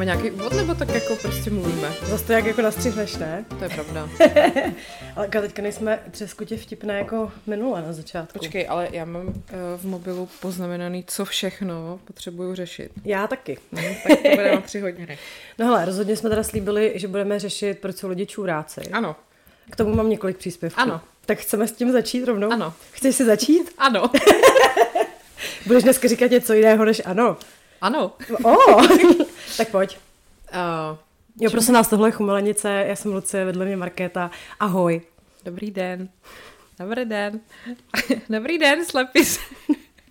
Říkáme nějaký úvod, nebo tak jako prostě mluvíme? Zase to jak jako nastřihneš, ne? To je pravda. Ale teďka nejsme třeskutě vtipné jako minule na začátku. Počkej, ale já mám uh, v mobilu poznamenaný, co všechno potřebuju řešit. Já taky. No, tak to bude na tři hodiny. No hele, rozhodně jsme teda slíbili, že budeme řešit, proč jsou lidi čůráci. Ano, K tomu mám několik příspěvků. Ano. Tak chceme s tím začít rovnou? Ano. Chceš si začít? ano, Budeš dneska říkat něco jiného než ano. Ano. O, tak pojď. Uh, Jo, prosím nás, tohle je Chumelenice, já jsem Lucie, vedle mě Markéta. Ahoj. dobrý den. Dobrý den. Dobrý den, slepis.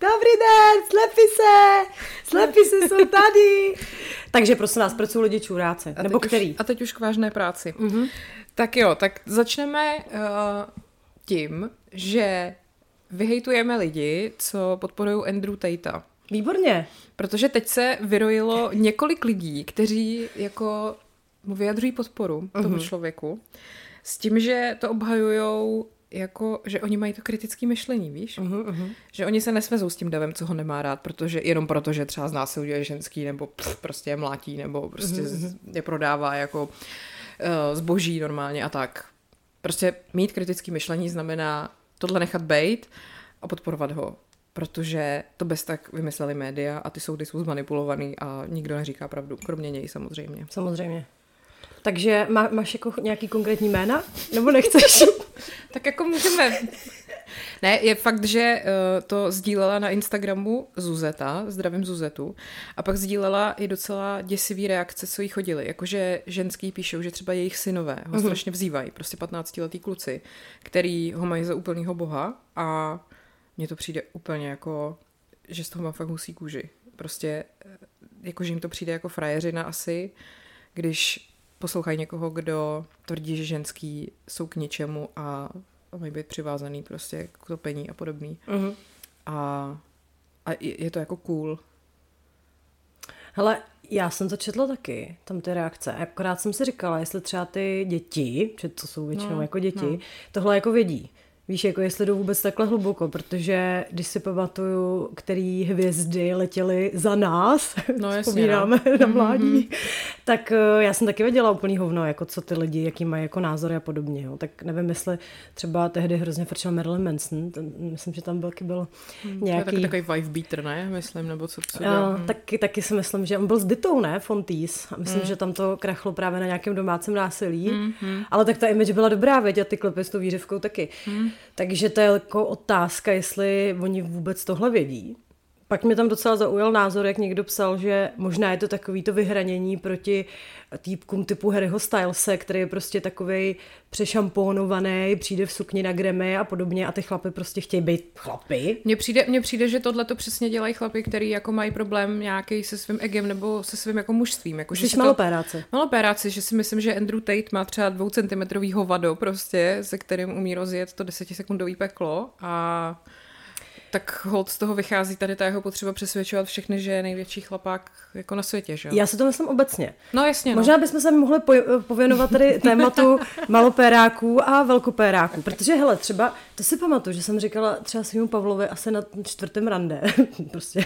Dobrý den, slepi se, slepi se jsou tady. Takže prosím vás, proč jsou lidi čůráci? A Nebo který? Už, a teď už k vážné práci. Mm-hmm. Tak jo, tak začneme uh, tím, že vyhejtujeme lidi, co podporují Andrew Tatea. Výborně. Protože teď se vyrojilo několik lidí, kteří jako mu vyjadřují podporu tomu člověku s tím, že to obhajujou jako, že oni mají to kritické myšlení, víš? Uh-huh, uh-huh. Že oni se nesvezou s tím davem, co ho nemá rád, protože jenom proto, že třeba znásilňuje ženský, nebo pff, prostě je mlátí, nebo prostě uh-huh. je prodává jako uh, zboží normálně a tak. Prostě mít kritické myšlení znamená tohle nechat bejt a podporovat ho. Protože to bez tak vymysleli média a ty soudy jsou zmanipulovaný a nikdo neříká pravdu, kromě něj samozřejmě. Samozřejmě. Takže má, máš jako nějaký konkrétní jména? Nebo nechceš? Tak jako můžeme... Ne, je fakt, že uh, to sdílela na Instagramu Zuzeta, zdravím Zuzetu, a pak sdílela i docela děsivý reakce, co jí chodili. Jakože ženský píšou, že třeba jejich synové ho uh-huh. strašně vzývají, prostě 15-letý kluci, který ho mají za úplnýho boha a mně to přijde úplně jako, že z toho mám fakt husí kůži. Prostě, eh, jako, že jim to přijde jako frajeřina asi, když poslouchají někoho, kdo tvrdí, že ženský jsou k ničemu a mají být přivázaný prostě k topení a podobný. uh-huh. A, a je je to jako cool. Hele, já jsem to četla taky, tam ty reakce. Akorát jsem si říkala, jestli třeba ty děti, že to jsou většinou No, jako děti, no. tohle jako vědí. Víš, jako jestli jdou vůbec takhle hluboko, protože když si pamatuju, který hvězdy letěly za nás, No, jasně, vzpomínáme no. na mládí, tak eh, já jsem taky věděla úplný hovno, jako co ty lidi, jaký mají jako názory a podobně. Jo. Tak nevím, jestli třeba tehdy hrozně frčel Marilyn Manson, ten, myslím, že tam byl To je nějaký... tak, takový wife beater, ne? Myslím, nebo co, co Uh, dělá. Hm. taky, taky si myslím, že on byl s Ditou, ne? Fontis. A myslím, mm. že tam to krachlo právě na nějakém domácím násilí. Mm, mm. Ale tak ta image byla dobrá, věď, a ty klipy s tou výřivkou taky. Mm. Takže to je jako otázka, jestli oni vůbec tohle vědí. Pak mě tam docela zaujal názor, jak někdo psal, že možná je to takový to vyhranění proti týpkům typu Harryho Stylese, který je prostě takový přešampónovaný, přijde v sukni na Grammy a podobně a ty chlapy prostě chtějí být chlapy. Mně přijde, mně přijde, že tohle to přesně dělají chlapy, který jako mají problém nějaký se svým egem nebo se svým jako mužstvím. Jako, Jsi malopéráce. Malopéráci, že si myslím, že Andrew Tate má třeba dvoucentimetrový hovado prostě, se kterým umí rozjet to desetisekundový peklo a tak hold z toho vychází tady ta jeho potřeba přesvědčovat všechny, že je největší chlapák jako na světě, že jo? Já si to myslím obecně. No jasně, no. Možná bychom se mohli poj- pověnovat tady tématu malopéráků a velkopéráků, protože hele, třeba, to si pamatuju, že jsem říkala třeba svým Pavlovi asi na čtvrtém rande, prostě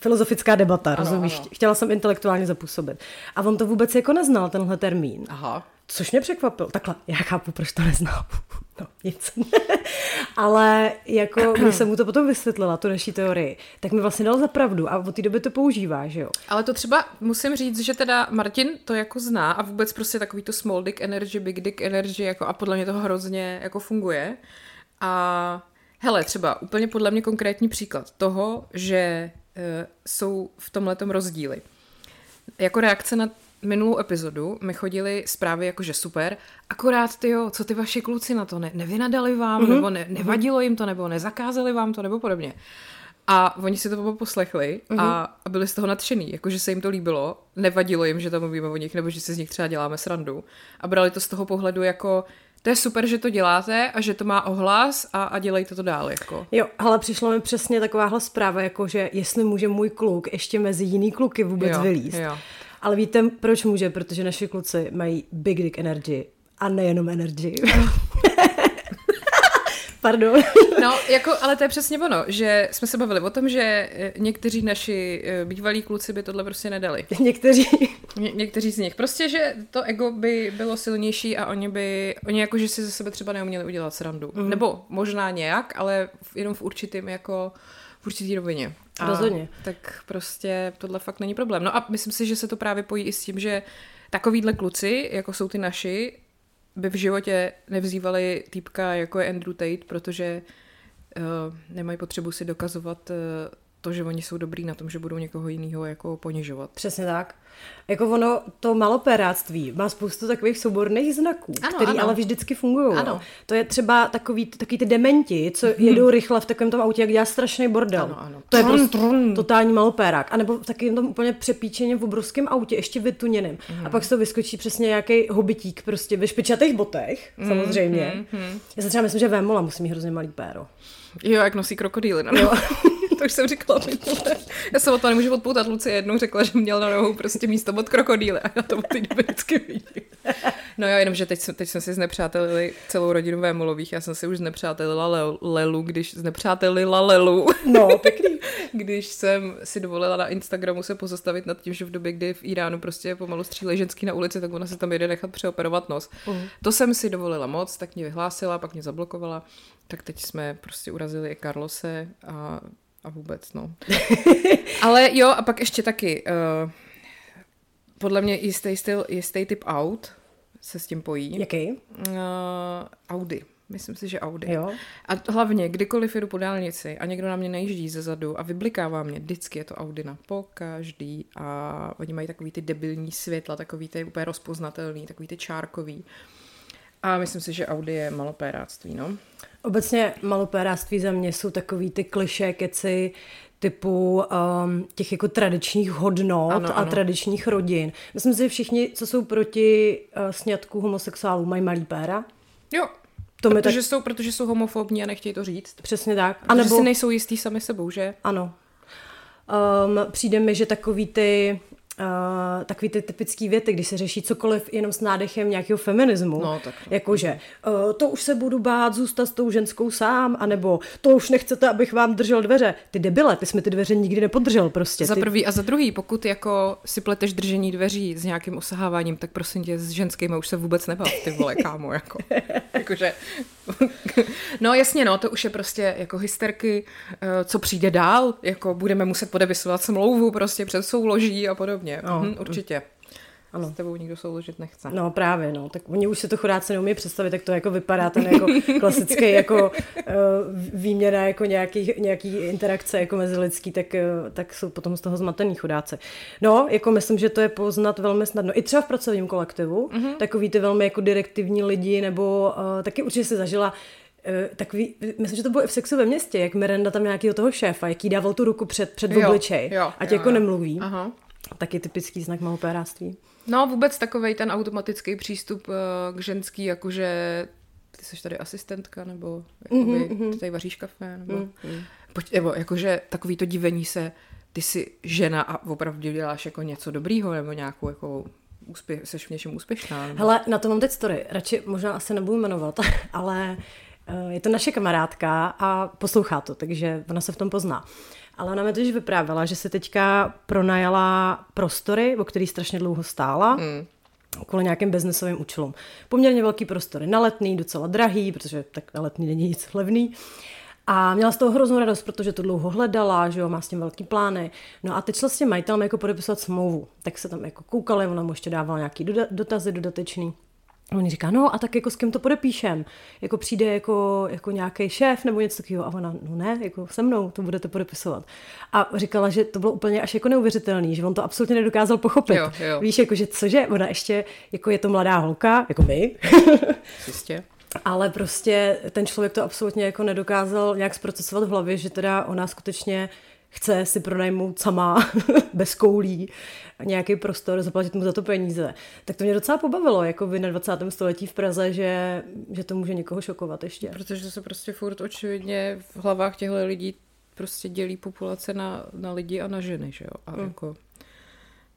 filozofická debata, Ano, rozumíš? ano. Chtěla jsem intelektuálně zapůsobit. A on to vůbec jako neznal, tenhle termín. Aha. Což mě překvapilo. Takhle, já chápu, proč to neznal. No, nic. Ale jako, když jsem mu to potom vysvětlila, tu naší teorii, tak mi vlastně dal za pravdu a od té doby to používá, že jo? Ale to třeba musím říct, že teda Martin to jako zná a vůbec prostě takový to small dick energy, big dick energy jako a podle mě to hrozně jako funguje. A hele, třeba úplně podle mě konkrétní příklad toho, že e, jsou v tomhletom rozdíly. Jako reakce na minulou epizodu mi chodily zprávy jako, že super, akorát ty jo, co ty vaši kluci na to, ne, nevynadali vám, mm-hmm. nebo ne, nevadilo jim to, nebo nezakázali vám to, nebo podobně. A oni si to poslechli Mhm. a, a byli z toho nadšený, jakože se jim to líbilo, nevadilo jim, že tam mluvíme o nich, nebo že si z nich třeba děláme srandu. A brali to z toho pohledu jako, to je super, že to děláte a že to má ohlas a, a dělejte to dál. Jako. Jo, ale přišlo mi přesně takováhle zpráva, jako že jestli může můj kluk ještě mezi jiný kluky vůbec Jo, vylízt. jo. Ale víte, proč může? Protože naši kluci mají big dick energy a nejenom energy. Pardon. No, jako, ale to je přesně ono, že jsme se bavili o tom, že eh, někteří naši eh, bývalí kluci by tohle prostě nedali. Někteří. Ně- někteří z nich. Prostě, že to ego by bylo silnější a oni by, oni jako, že si ze sebe třeba neuměli udělat srandu. Mm. Nebo možná nějak, ale jenom v určitým jako v určitý rovině. A Rozhodně. Tak prostě tohle fakt není problém. No a myslím si, že se to právě pojí i s tím, že takovýhle kluci, jako jsou ty naši, by v životě nevzývali týpka, jako je Andrew Tate, protože uh, nemají potřebu si dokazovat uh, to, že oni jsou dobrý na tom, že budou někoho jiného jako ponižovat. Přesně tak. Jako ono, to maloperáctví má spoustu takových souborných znaků, Ano, který ano. ale vždycky fungují. Ano. To je třeba takový, takový ty dementi, co jedou rychle v takovém tom autě, jak dělá strašný bordel. Ano, ano. To je Trun, prostě trun. totální malopérák. A nebo v takovém tom úplně přepíčeně v obrovském autě, ještě vytuněným. Mhm. A pak z toho vyskočí přesně nějaký hobitík prostě ve špičatých botech, Mhm, samozřejmě. Já si třeba myslím, že Vémola musí mít hrozně malý péro. Jo, jak nosí krokodýly na nohou. to už jsem říkala minule. Já jsem o to nemůžu odpoutat. Lucie jednou řekla, že měl na nohou prostě místo od krokodýly a já to od té doby vždycky vidím. No jo, jenomže teď, teď jsme si znepřátelili celou rodinu Vémolových. Já jsem si už znepřátelila Le- Lelu, když znepřátelila Lelu. No, pěkný. když jsem si dovolila na Instagramu se pozastavit nad tím, že v době, kdy v Iránu prostě pomalu střílejí ženský na ulici, tak ona se tam jede nechat přeoperovat nos. Uh. To jsem si dovolila moc, tak mě vyhlásila, pak mě zablokovala. Tak teď jsme prostě urazili i Carlose a, a vůbec, no. Ale jo, a pak ještě taky, uh, podle mě jistý styl, jistý typ aut se s tím pojí. Jaký? Uh, Audi. Myslím si, že Audi. Jo. A hlavně, kdykoliv jedu po dálnici a někdo na mě najíždí ze zadu a vyblikává mě, vždycky je to Audina, po každý. A oni mají takový ty debilní světla, takový ty úplně rozpoznatelný, takový ty čárkový. A myslím si, že Audi je malopéráctví, no. Obecně malopéráctví za mě jsou takový ty kliše, keci typu um, těch jako tradičních hodnot Ano, a ano. tradičních rodin. Myslím si, že všichni, co jsou proti uh, sňatku homosexuálů, mají malý péra. Jo, To protože, tak jsou, protože jsou homofobní a nechtějí to říct. přesně tak. A nebo, si nejsou jistý sami sebou, že? ano. Um, přijde mi, že takový ty Uh, takový ty typický věty, když se řeší cokoliv jenom s nádechem nějakého feminismu. No, tak no. Jakože, uh, to už se budu bát zůstat s tou ženskou sám, anebo to už nechcete, abych vám držel dveře. Ty debile, ty jsi mi ty dveře nikdy nepodržel prostě. Za Ty, prvý a za druhý, pokud jako si pleteš držení dveří s nějakým osaháváním, tak prosím tě, s ženskými už se vůbec nebav, ty vole, kámo, jako. Jakože, no jasně, no, to už je prostě jako hysterky, eh, co přijde dál, jako budeme muset podepisovat smlouvu prostě před souloží a podobně. No. Mhm, určitě. Ano. S tebou nikdo souložit nechce. No právě, no. Tak oni už si to chudáci neumí představit, jak to jako vypadá, ten jako klasický jako uh, výměna jako nějaký, nějaký interakce jako mezilidský, tak, uh, tak jsou potom z toho zmatený chudáci. No, jako myslím, že to je poznat velmi snadno. I třeba v pracovním kolektivu, mm-hmm. takový ty velmi jako direktivní lidi, nebo uh, taky určitě se zažila takový, myslím, že to bylo i v sexu ve městě, jak Miranda tam nějakého toho šéfa, jaký dával tu ruku před, před Jo, obličej, jo, ať jo, jako jo. nemluví. Aha. Taky typický znak malopéráctví. No vůbec takovej ten automatický přístup eh, k ženský, jakože ty jsi tady asistentka, nebo jakoby, mm-hmm. ty tady vaříš kafe, nebo, mm-hmm. pojď, nebo jakože takový to divení se, ty jsi žena a opravdu děláš jako něco dobrýho, nebo nějakou jako úspěch, jsi v něčem úspěšná. Nebo... Hele, na to mám teď story. Radši možná asi nebudu jmenovat, ale eh, je to naše kamarádka a poslouchá to, takže ona se v tom pozná. Ale ona mi totiž vyprávěla, že se teďka pronajala prostory, o který strašně dlouho stála. Mm. kvůli nějakým biznesovým účelům. Poměrně velký prostory na letný, docela drahý, protože tak na letný není nic levný. A měla z toho hroznou radost, protože to dlouho hledala, že jo, má s tím velký plány. No a teď šla s tím majitelem jako podepisovat smlouvu. Tak se tam jako koukali, ona mu ještě dávala nějaký doda- dotazy dodatečný. A on říká, no a tak jako s kým to podepíšem? Jako přijde jako, jako nějaký šéf nebo něco takového. A ona, no ne, jako se mnou to budete podepisovat. A říkala, že to bylo úplně až jako neuvěřitelný, že on to absolutně nedokázal pochopit. Jo, jo. Víš, jako že cože, ona ještě, jako je to mladá holka, jako my, Jistě. ale prostě ten člověk to absolutně jako nedokázal nějak zprocesovat v hlavě, že teda ona skutečně chce si pronajmout sama bez koulí nějaký prostor, zaplatit mu za to peníze. Tak to mě docela pobavilo, jako vy na 20. století v Praze, že, že to může někoho šokovat ještě. Protože se prostě furt očividně v hlavách těchto lidí prostě dělí populace na, na lidi a na ženy, že jo? A mm. jako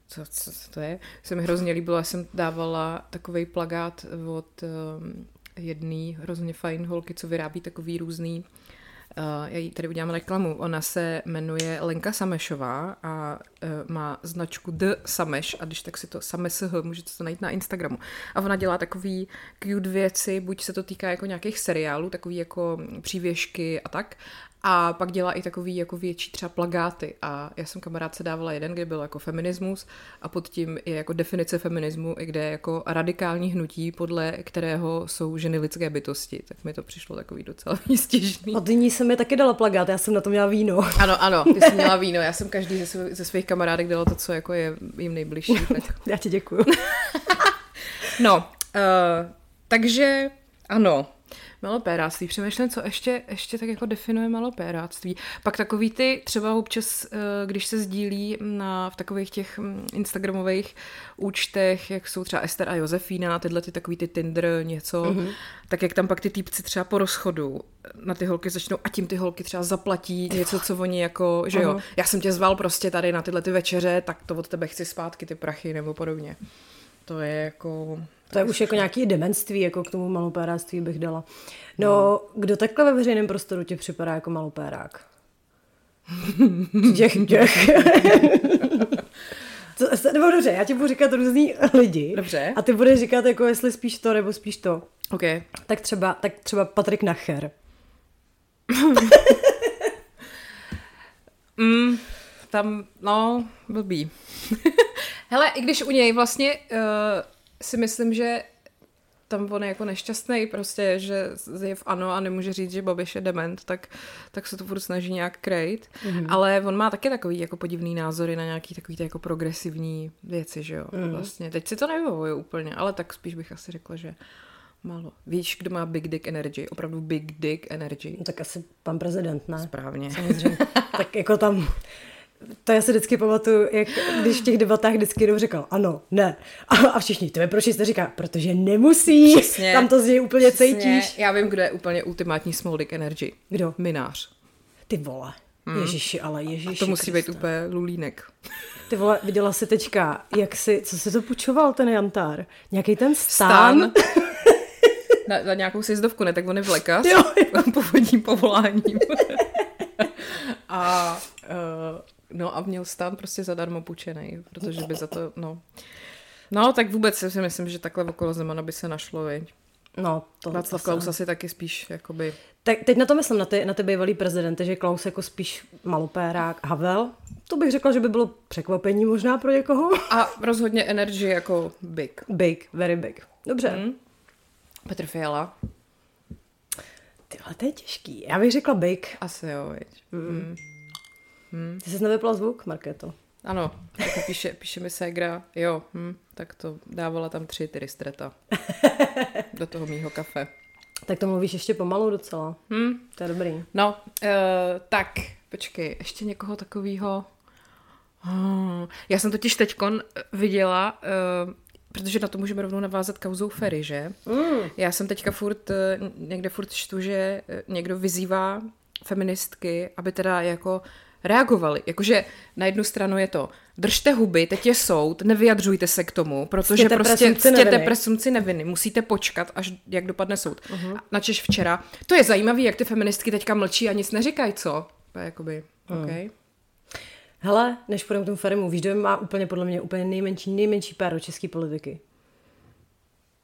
co, co, co to je? Se mi hrozně líbilo, já jsem dávala takový plagát od um, jedné hrozně fajn holky, co vyrábí takový různý Uh, já jí tady udělám reklamu. Ona se jmenuje Lenka Samešová a uh, má značku The Sameš a když tak si to Samesh, můžete to najít na Instagramu. A ona dělá takový cute věci, buď se to týká jako nějakých seriálů, takový jako přívěšky a tak, a pak dělá i takový jako větší třeba plagáty. A já jsem kamarádce dávala jeden, kde byl jako feminismus a pod tím je jako definice feminismu, i kde je jako radikální hnutí, podle kterého jsou ženy lidské bytosti. Tak mi to přišlo takový docela výstěžný. Od ní jsem mi taky dala plagát, já jsem na to měla víno. Ano, ano, ty jsi měla víno. Já jsem každý ze, svých, ze svých kamarádek dala to, co jako je jim nejbližší. Já ti děkuju. no, uh, takže ano, malopéráctví. Přemýšlím, co ještě, ještě tak jako definuje malopéráctví. Pak takový ty třeba občas, eh, když se sdílí na, v takových těch mm, instagramových účtech, jak jsou třeba Ester a Josefína, tyhle ty takový ty Tinder něco, mm-hmm. tak jak tam pak ty týpci třeba po rozchodu na ty holky začnou a tím ty holky třeba zaplatí něco, co oni jako, že jo, uh-huh. já jsem tě zval prostě tady na tyhle ty večeře, tak to od tebe chci zpátky ty prachy nebo podobně. To je jako to je už jako nějaký demenství, jako k tomu malopéráctví bych dala. No, hmm. kdo takhle ve veřejném prostoru tě připadá jako malopérák? těch, těch. nebo dobře, já ti budu říkat různý lidi. Dobře. A ty budeš říkat, jako jestli spíš to, nebo spíš to. OK. Tak třeba, tak třeba Patrik Nacher. mm, tam, no, blbý. Hele, i když u něj vlastně uh, si myslím, že tam on je jako nešťastný prostě, že je v ano a nemůže říct, že Babiš je dement, tak, tak se to furt snaží nějak krejt. Mm-hmm. Ale on má taky takový jako podivný názory na nějaký takový ty jako progresivní věci, že jo. Mm. Vlastně. Teď si to nevyhovuje úplně, ale tak spíš bych asi řekla, že Málo. Víš, kdo má big dick energy? Opravdu big dick energy. No, tak asi pan prezident, ne? Správně. Samozřejmě. tak jako tam to já si vždycky pamatuju, jak když v těch debatách vždycky jednou říkal ano, ne. A, a všichni, tebe proč jste říká, protože nemusí, Přesně. tam to z něj úplně Přesně. cítíš. Já vím, kdo je úplně ultimátní small dick energy. Kdo? Minář. Ty vole. Hmm. Ježiši, ale ježiši. To musí Krista. být úplně lulínek. Ty vole, viděla jsi teďka, jak si, co se to počoval ten jantár? Nějaký ten stán? stán. na, na nějakou sjezdovku, ne? Tak on je vlekař. Jo, jo. Původním povoláním. a uh, No a měl stát prostě zadarmo půjčený, protože by za to, no. No, tak vůbec si myslím, že takhle okolo Zemana by se našlo, viď? No, to Václav Klaus asi taky spíš, jakoby... Tak teď na to myslím, na ty, na ty bývalý prezidenty, že Klaus jako spíš malopérák, Havel, to bych řekla, že by bylo překvapení možná pro někoho. A rozhodně energy jako big. Big, very big. Dobře. Hmm. Petr Fiala. Tyhle, to je těžký. Já bych řekla big. Asi jo, viď. Mm. Mm. Hmm. Ty jsi nevypla zvuk, Markéto? Ano, tak píše, píše mi Segra, jo, hm, tak to dávala tam tři ty ristreta do toho mýho kafe. Tak to mluvíš ještě pomalu docela. Hmm. To je dobrý. No, uh, tak, počkej, ještě někoho takového. Hmm. Já jsem totiž teďkon viděla, uh, protože na to můžeme rovnou navázat kauzou Ferry, že? Mm. Já jsem teďka furt, někde furt čtu, že někdo vyzývá feministky, aby teda jako reagovali. Jakože na jednu stranu je to, držte huby, teď je soud, nevyjadřujte se k tomu, protože ctěte prostě presumci ctěte neviny. presumci neviny, musíte počkat, až jak dopadne soud. Uh-huh. Načež včera, to je zajímavé, jak ty feministky teďka mlčí a nic neříkají, co? Jakoby, uh-huh. okay. Hele, než půjdeme k tomu Ferimu, víš, kdo má úplně podle mě úplně nejmenší, nejmenší péro české politiky?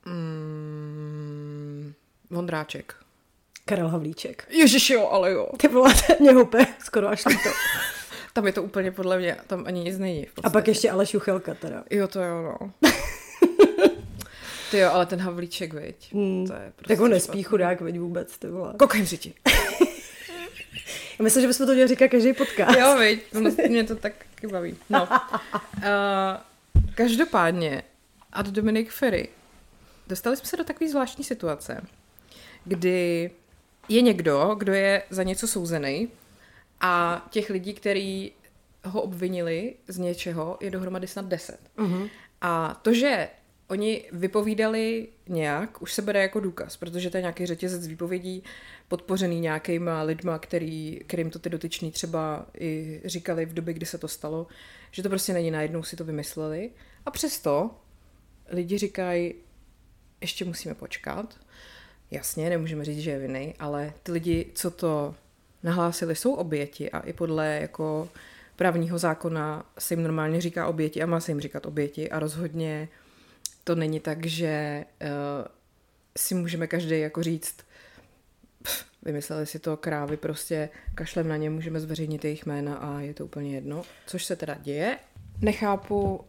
Mm, Vondráček. Karel Havlíček. Ježiš jo, ale jo. Ty vole, mě houpe, skoro až to. tam je to úplně podle mě, tam ani nic není. A pak ještě Aleš Juchelka teda. Jo, to jo, no. Ty jo, ale ten Havlíček, veď. Hmm. To je prostě tak ho nespí chudák, veď vůbec, ty vole. Kokain řiti. Já myslím, že bychom to měli říkat každý podcast. Jo, veď, mě to tak baví. No. Uh, každopádně, ad Dominic Ferry. Dostali jsme se do takové zvláštní situace, kdy je někdo, kdo je za něco souzený A těch lidí, kteří ho obvinili z něčeho, je dohromady snad deset. Uh-huh. A to, že oni vypovídali nějak, už se bere jako důkaz, protože to je nějaký řetězec výpovědí podpořený nějakýma lidma, který, kterým to ty dotyční třeba i říkali v době, kdy se to stalo, že to prostě není najednou si to vymysleli. A přesto lidi říkají, ještě musíme počkat. Jasně, nemůžeme říct, že je viny, ale ty lidi, co to nahlásili, jsou oběti a i podle jako právního zákona se jim normálně říká oběti a má se jim říkat oběti a rozhodně to není tak, že uh, si můžeme každý jako říct, pff, vymysleli si to krávy, prostě kašlem na ně, můžeme zveřejnit jejich jména a je to úplně jedno, což se teda děje. Nechápu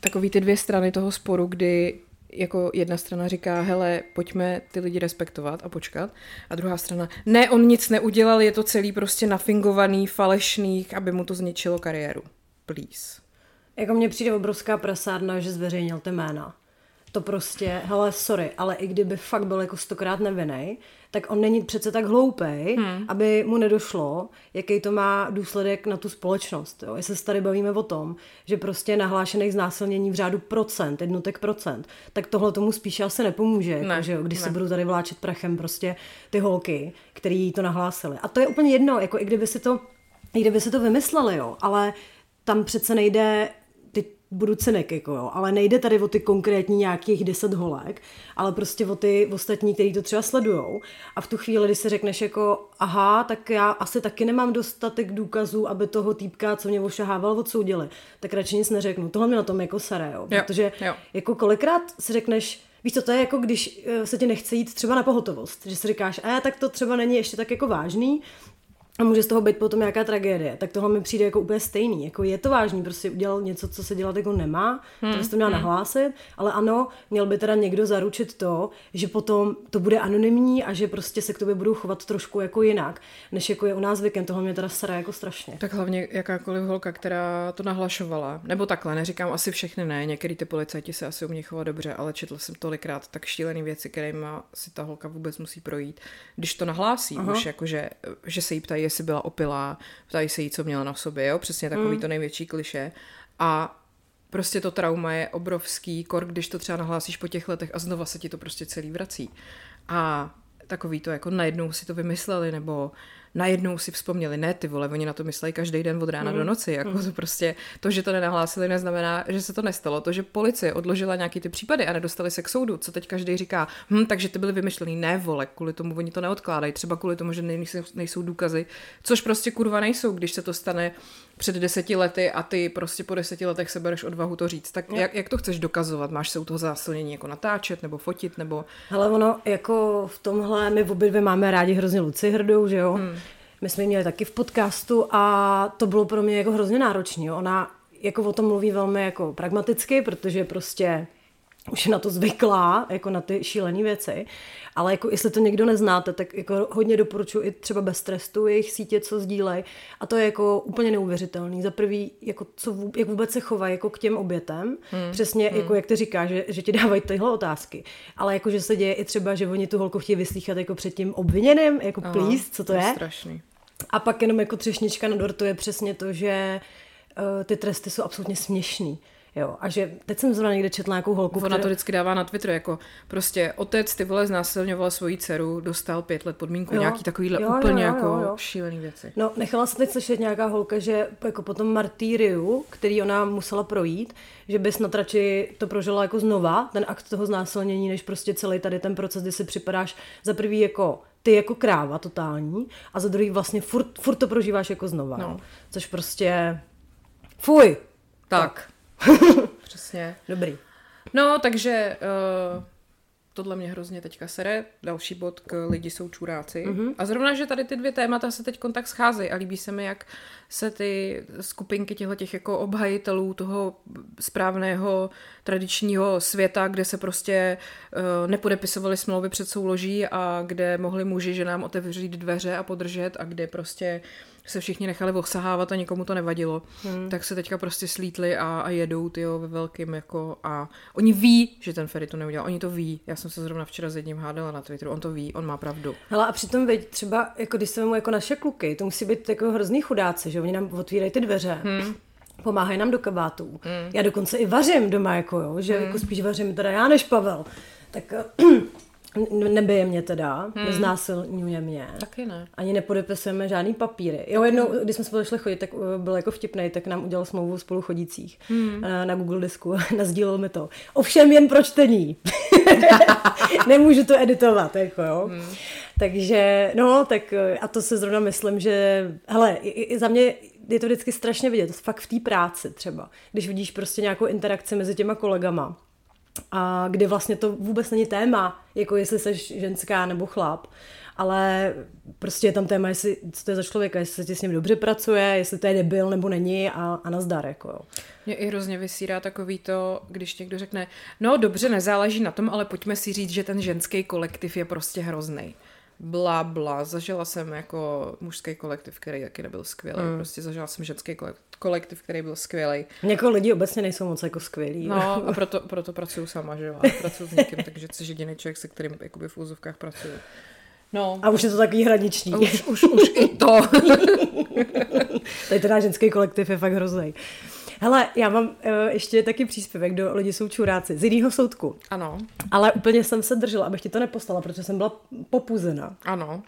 takový ty dvě strany toho sporu, kdy jako jedna strana říká, hele, pojďme ty lidi respektovat a počkat. A druhá strana, ne, on nic neudělal, je to celý prostě nafingovaný, falešný, aby mu to zničilo kariéru. Please. Jako mně přijde obrovská prasárna, že zveřejnil ty jména to prostě, hele, sorry, ale i kdyby fakt byl jako stokrát nevinný, tak on není přece tak hloupej, hmm. aby mu nedošlo, jaký to má důsledek na tu společnost. Jo? Jestli se tady bavíme o tom, že prostě nahlášených znásilnění v řádu procent, jednotek procent, tak tohle tomu spíše asi nepomůže, ne, jako, že jo? když ne. se budou tady vláčet prachem prostě ty holky, který to nahlásili. A to je úplně jedno, jako i kdyby si to, i kdyby si to vymysleli, jo, ale tam přece nejde budu cynik, jako jo, ale nejde tady o ty konkrétní nějakých deset holek, ale prostě o ty ostatní, kteří to třeba sledujou. A v tu chvíli, kdy si řekneš jako, aha, tak já asi taky nemám dostatek důkazů, aby toho týpka, co mě ošahával, odsoudili, tak radši nic neřeknu. Tohle mě na tom jako sere, jo, jo protože jo. jako kolikrát si řekneš, Víš co, to je jako když eh, se ti nechce jít třeba na pohotovost, že si říkáš, a tak to třeba není ještě tak jako vážný, a může z toho být potom nějaká tragédie, tak tohle mi přijde jako úplně stejný. Jako je to vážný, prostě udělal něco, co se dělat jako nemá, hmm. to bys to měla hmm. nahlásit, ale ano, měl by teda někdo zaručit to, že potom to bude anonymní a že prostě se k tobě budou chovat trošku jako jinak, než jako je u nás zvykem. Tohle mě teda stará jako strašně. Tak hlavně jakákoliv holka, která to nahlašovala, nebo takhle, neříkám asi všechny ne, některý ty policajti se asi umějí chovat dobře, ale četl jsem tolikrát tak šílený věci, kterými si ta holka vůbec musí projít. Když to nahlásí, Aha. už jakože, že se jí ptají, jestli byla opilá, ptají se jí, co měla na sobě, jo, přesně takový mm. to největší kliše. A prostě to trauma je obrovský, kor, když to třeba nahlásíš po těch letech a znova se ti to prostě celý vrací. A takový to jako najednou si to vymysleli, nebo najednou si vzpomněli, ne ty vole, oni na to mysleli každý den od rána mm. do noci, jako mm. to prostě, to, že to nenahlásili, neznamená, že se to nestalo. To, že policie odložila nějaký ty případy a nedostali se k soudu, co teď každý říká, hm, takže ty byly vymyšlený, ne vole, kvůli tomu oni to neodkládají, třeba kvůli tomu, že nejsou, nejsou důkazy, což prostě kurva nejsou, když se to stane před deseti lety a ty prostě po deseti letech se bereš odvahu to říct. Tak jak, jak to chceš dokazovat? Máš se u toho zásilnění jako natáčet nebo fotit? Nebo... Ale ono jako v tomhle, my obě dvě máme rádi hrozně Luci Hrdou, že jo? Hmm. My jsme ji měli taky v podcastu a to bylo pro mě jako hrozně náročné. Ona jako o tom mluví velmi jako pragmaticky, protože prostě už je na to zvyklá, jako na ty šílené věci. Ale jako jestli to někdo neznáte, tak jako hodně doporučuji i třeba bez trestu jejich sítě, co sdílej. A to je jako úplně neuvěřitelný. Za prvý, jako co, jak vůbec se chovají jako k těm obětem. Hmm. Přesně, hmm. jako jak ty říká, že, že ti dávají tyhle otázky. Ale jako, že se děje i třeba, že oni tu holku chtějí vyslýchat jako před tím obviněným, jako Aha, please, co to, to je. je? strašný. A pak jenom jako třešnička na dortu je přesně to, že uh, ty tresty jsou absolutně směšný. Jo, a že teď jsem zrovna někde četla nějakou holku. Ona která... to vždycky dává na Twitter, jako prostě otec ty vole znásilňoval svoji dceru, dostal pět let podmínku, jo, nějaký takovýhle jo, úplně jo, jo, jako jo, šílený věci. No, nechala se teď slyšet nějaká holka, že jako po tom martýriu, který ona musela projít, že by snad radši to prožila jako znova, ten akt toho znásilnění, než prostě celý tady ten proces, kdy si připadáš za prvý jako ty jako kráva totální a za druhý vlastně furt, furt to prožíváš jako znova. No. Což prostě... Fuj! Tak. tak. Přesně. Dobrý. No, takže uh, tohle mě hrozně teďka sere. Další bod k lidi jsou čuráci. Mm-hmm. A zrovna, že tady ty dvě témata se teď tak scházejí a líbí se mi, jak se ty skupinky těchto těch jako obhajitelů toho správného tradičního světa, kde se prostě uh, nepodepisovaly smlouvy před souloží a kde mohli muži že nám otevřít dveře a podržet a kde prostě se všichni nechali osahávat a nikomu to nevadilo, hmm. tak se teďka prostě slítli a, a jedou ty ve velkým jako a oni ví, že ten Ferry to neudělal, oni to ví. Já jsem se zrovna včera s jedním hádala na Twitteru, on to ví, on má pravdu. Hele, a přitom veď třeba, jako když se mu jako naše kluky, to musí být jako hrozný chudáci, že oni nám otvírají ty dveře. Hmm pomáhají nám do kabátů. Mm. Já dokonce i vařím doma, jako jo, že mm. jako spíš vařím teda já než Pavel. Tak nebije mě teda, hmm. neznásilňuje mě. Taky ne. Ani nepodepisujeme žádný papíry. Jo, jednou, když jsme spolu šli chodit, tak uh, byl jako vtipný, tak nám udělal smlouvu spolu chodících hmm. na, na Google disku a nazdílel mi to. Ovšem jen pro čtení. Nemůžu to editovat, jako jo. Hmm. Takže, no, tak uh, a to se zrovna myslím, že, hele, za mě je to vždycky strašně vidět, fakt v té práci třeba, když vidíš prostě nějakou interakci mezi těma kolegama a kde vlastně to vůbec není téma, jako jestli jsi ženská nebo chlap, ale prostě je tam téma, jestli, co to je za člověka, jestli se s ním dobře pracuje, jestli to je debil nebo není a, a nazdar, jako. Mě i hrozně vysírá takový to, když někdo řekne, no dobře, nezáleží na tom, ale pojďme si říct, že ten ženský kolektiv je prostě hrozný bla, bla. Zažila jsem jako mužský kolektiv, který taky nebyl skvělý. Mm. Prostě zažila jsem ženský kolektiv, který byl skvělý. Jako lidi obecně nejsou moc jako skvělí. No a proto, proto pracuju sama, že jo. Pracuju s někým, takže jsi jediný člověk, se kterým jakoby v úzovkách pracuju. No. A už je to takový hraniční. Už, už, už i to. Tady teda ženský kolektiv je fakt hrozný. Hele, já mám uh, ještě taky příspěvek do Lidi jsou čuráci z jiného soudku. Ano. Ale úplně jsem se držela, abych ti to nepostala, protože jsem byla popuzena. Ano.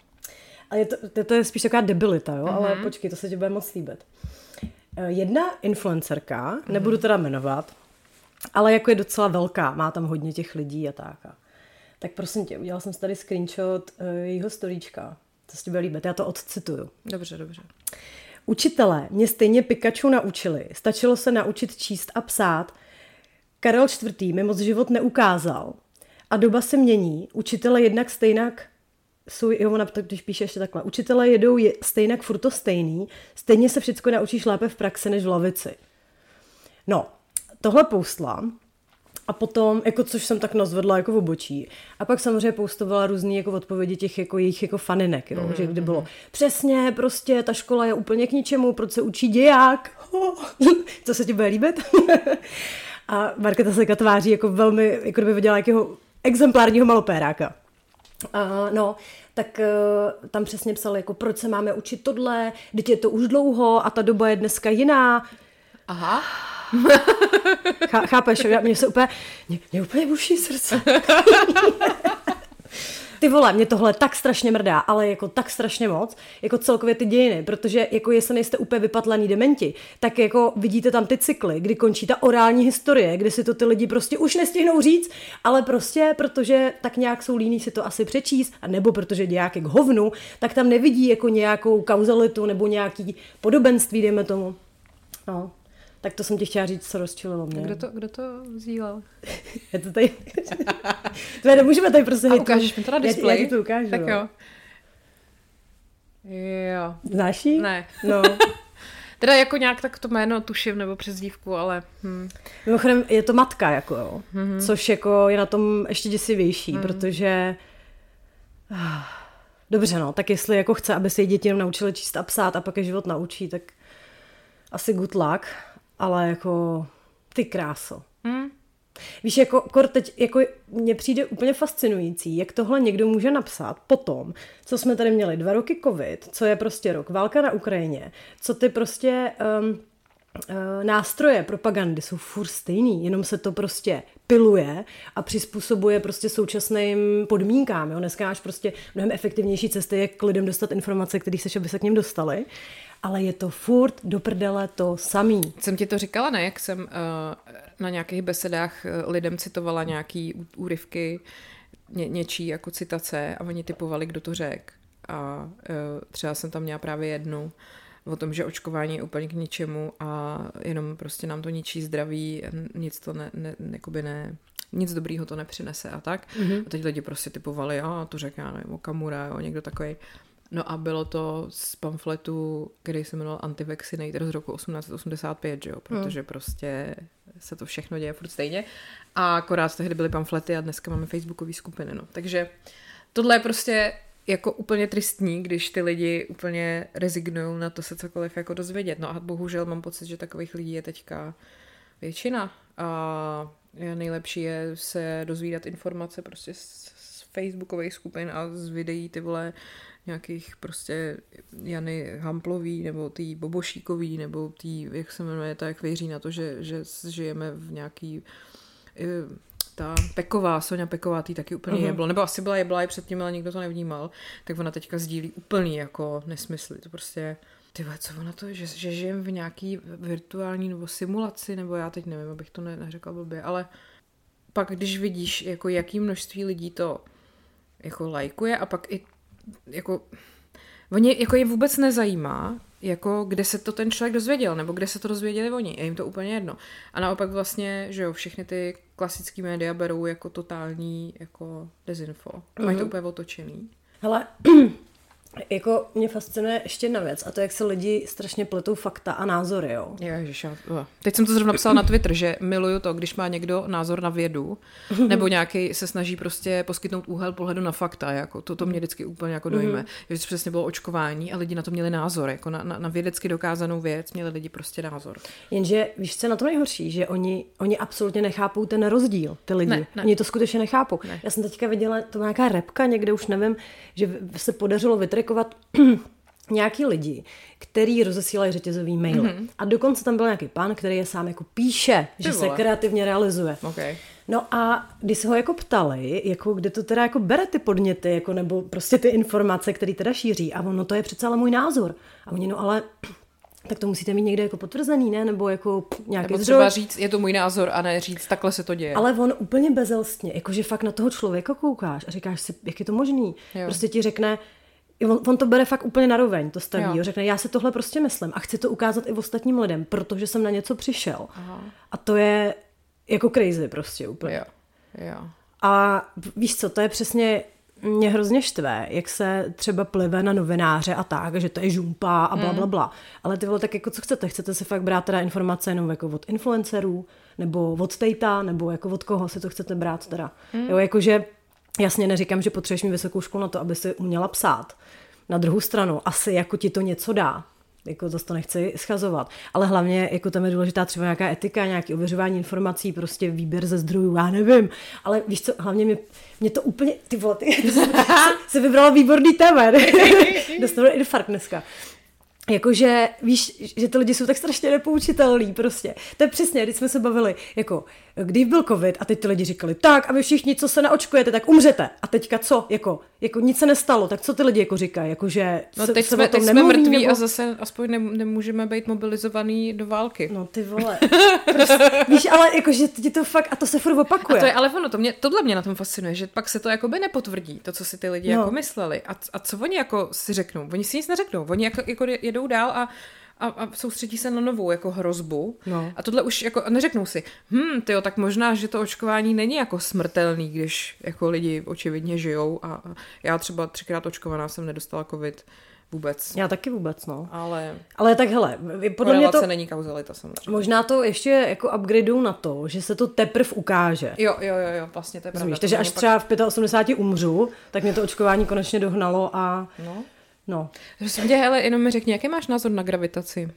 A je to, to, to je spíš taková debilita, jo? Uh-huh. ale mhm. počkej, to se ti bude moc líbit. Uh, jedna influencerka, uh-huh. nebudu teda jmenovat, ale jako je docela velká, má tam hodně těch lidí a tak. Tak prosím tě, udělala jsem si tady screenshot uh, jejího storíčka. To se ti bude líbit, já to odcituju. Dobře, dobře. Učitelé mě stejně Pikachu naučili. Stačilo se naučit číst a psát. Karel IV. mi moc život neukázal. A doba se mění. Učitele jednak stejnak jsou, jo, ona když píše ještě takhle, učitele jedou je stejnak furt to stejný, stejně se všechno naučíš lépe v praxi než v lavici. No, tohle poustla a potom, jako což jsem tak nazvedla jako v obočí. A pak samozřejmě postovala různé jako odpovědi těch jako jejich jako faninek, jo? Mm-hmm. že kdy bylo přesně, prostě ta škola je úplně k ničemu, proč se učí děják. Co se ti bude líbit? a Marketa se tváří jako velmi, jako kdyby viděla jakého exemplárního malopéráka. Uh, no, tak uh, tam přesně psal, jako proč se máme učit tohle, teď je to už dlouho a ta doba je dneska jiná. Aha. Chá, chápeš, mě se úplně, mě, mě úplně buší srdce. Ty vole, mě tohle tak strašně mrdá, ale jako tak strašně moc, jako celkově ty dějiny, protože jako jestli nejste úplně vypatlaní dementi, tak jako vidíte tam ty cykly, kdy končí ta orální historie, kdy si to ty lidi prostě už nestihnou říct, ale prostě, protože tak nějak jsou líní si to asi přečíst, a nebo protože nějaké k hovnu, tak tam nevidí jako nějakou kauzalitu nebo nějaký podobenství, dejme tomu. No, tak to jsem ti chtěla říct, co rozčililo mě. Kdo to, kdo to sdílel? je to tady... to nemůžeme tady prostě... A ukážeš mi to na displej? Já, já ti to ukážu. Tak jo. Jo. Znáš jí? Ne. No. teda jako nějak tak to jméno tuším, nebo přes dívku, ale... Hm. Mimochodem je to matka, jako jo. Mm-hmm. Což jako je na tom ještě děsivější, mm. protože... Dobře, no, tak jestli jako chce, aby se děti jenom naučili číst a psát a pak je život naučí, tak asi good luck ale jako ty kráso. Hmm. Víš, jako kor teď, jako mně přijde úplně fascinující, jak tohle někdo může napsat potom, co jsme tady měli dva roky covid, co je prostě rok válka na Ukrajině, co ty prostě um, nástroje propagandy jsou furt stejný, jenom se to prostě piluje a přizpůsobuje prostě současným podmínkám. Jo? Dneska máš prostě mnohem efektivnější cesty, jak k lidem dostat informace, které se, aby se k ním dostali ale je to furt do prdele to samý. Jsem ti to říkala, ne? Jak jsem uh, na nějakých besedách eh, lidem citovala nějaký úryvky ně, něčí jako citace a oni typovali, kdo to řekl. A uh, třeba jsem tam měla právě jednu o tom, že očkování je úplně k ničemu a jenom prostě nám to ničí zdraví, nic to ne, ne, jakoby ne, nic dobrýho to nepřinese a tak. Mm-hmm. A teď lidi prostě typovali, a to řekl já nevím, Kamura, jo, někdo takový. No a bylo to z pamfletu, který se jmenoval Antivaccinator z roku 1885, že jo? protože hmm. prostě se to všechno děje furt stejně. A akorát tehdy byly pamflety a dneska máme facebookové skupiny. No. Takže tohle je prostě jako úplně tristní, když ty lidi úplně rezignují na to se cokoliv jako dozvědět. No a bohužel mám pocit, že takových lidí je teďka většina. A nejlepší je se dozvídat informace prostě z, facebookových skupin a z videí ty vole nějakých prostě Jany Hamplový nebo tý Bobošíkový nebo tý, jak se jmenuje, ta, jak věří na to, že, že žijeme v nějaký eh, ta Peková, Sonja Peková, tý taky úplně uh-huh. jeblo, nebo asi byla jebla i předtím, ale nikdo to nevnímal, tak ona teďka sdílí úplný jako nesmysly, to prostě ty co ona to, že, že žijem v nějaký virtuální nebo simulaci, nebo já teď nevím, abych to ne, neřekla blbě, ale pak když vidíš, jako jaký množství lidí to jako lajkuje a pak i jako Oni jako je vůbec nezajímá, jako kde se to ten člověk dozvěděl, nebo kde se to dozvěděli oni. Je jim to úplně jedno. A naopak vlastně, že jo, všechny ty klasické média berou jako totální jako dezinfo. Mají uh-huh. to mhm. úplně otočený. Hele, Jako mě fascinuje ještě jedna věc, a to jak se lidi strašně pletou fakta a názory, jo. Ježiš, teď jsem to zrovna psala na Twitter, že miluju to, když má někdo názor na vědu, nebo nějaký se snaží prostě poskytnout úhel pohledu na fakta, jako to, to mě vždycky úplně jako dojme. Mm-hmm. Že přesně bylo očkování a lidi na to měli názor, jako na, na, na vědecky dokázanou věc měli lidi prostě názor. Jenže víš, co na to nejhorší, že oni, oni absolutně nechápou ten rozdíl, ty lidi. Ne, ne. Oni to skutečně nechápou. Ne. Já jsem teďka viděla, to nějaká repka někde, už nevím, že se podařilo vytvořit trackovat nějaký lidi, který rozesílají řetězový mail. Mm-hmm. A dokonce tam byl nějaký pán, který je sám jako píše, Ty že vole. se kreativně realizuje. Okay. No a když se ho jako ptali, jako kde to teda jako bere ty podněty, jako nebo prostě ty informace, které teda šíří. A ono to je přece ale můj názor. A oni, no ale tak to musíte mít někde jako potvrzený, ne? Nebo jako nějaký Nebo třeba říct, je to můj názor a ne říct, takhle se to děje. Ale on úplně bezelstně, jakože fakt na toho člověka koukáš a říkáš si, jak je to možný. Jo. Prostě ti řekne, On, on to bere fakt úplně naroveň, to staví. Jo. Řekne, já se tohle prostě myslím a chci to ukázat i ostatním lidem, protože jsem na něco přišel. Aha. A to je jako crazy prostě úplně. Jo. Jo. A víš co, to je přesně mě hrozně štve, jak se třeba plive na novináře a tak, že to je žumpa a bla, bla, hmm. bla. Ale ty vole, tak jako co chcete? Chcete si fakt brát teda informace jenom jako od influencerů, nebo od Tejta, nebo jako od koho si to chcete brát teda? Mm. Jo, jakože Jasně neříkám, že potřebuješ mít vysokou školu na to, aby si uměla psát. Na druhou stranu, asi jako ti to něco dá. Jako zase to nechci schazovat. Ale hlavně jako tam je důležitá třeba nějaká etika, nějaké ověřování informací, prostě výběr ze zdrojů, já nevím. Ale víš co, hlavně mě, mě to úplně, ty vole, ty, se vybrala výborný téma. Dostanu infarkt dneska. Jakože, víš, že ty lidi jsou tak strašně nepoučitelní prostě. To je přesně, když jsme se bavili, jako, když byl covid a teď ty lidi říkali, tak a vy všichni, co se naočkujete, tak umřete. A teďka co? Jako, jako nic se nestalo, tak co ty lidi jako říkají? Jako, že no teď se, jsme, teď jsme mrtví nebo... a zase aspoň ne, nemůžeme být mobilizovaný do války. No ty vole. prostě, víš, ale jakože ti to fakt, a to se furt opakuje. A to je, ale ono, to mě, tohle mě na tom fascinuje, že pak se to jako by nepotvrdí, to, co si ty lidi no. jako mysleli. A, a co oni jako si řeknou? Oni si nic neřeknou. Oni jako, jako jedou dál a a, a soustředí se na novou jako hrozbu. No. A tohle už jako neřeknou si, hm, tyjo, tak možná, že to očkování není jako smrtelný, když jako lidi očividně žijou a já třeba třikrát očkovaná jsem nedostala covid vůbec. Já taky vůbec, no. Ale, Ale tak hele, podle mě to... není kauzalita samozřejmě. Možná to ještě jako upgradeu na to, že se to teprv ukáže. Jo, jo, jo, jo vlastně to je pravda. takže až třeba v 85 umřu, tak mě to očkování konečně dohnalo a... No. No. Prosím tě, hele, jenom mi řekni, jaký máš názor na gravitaci?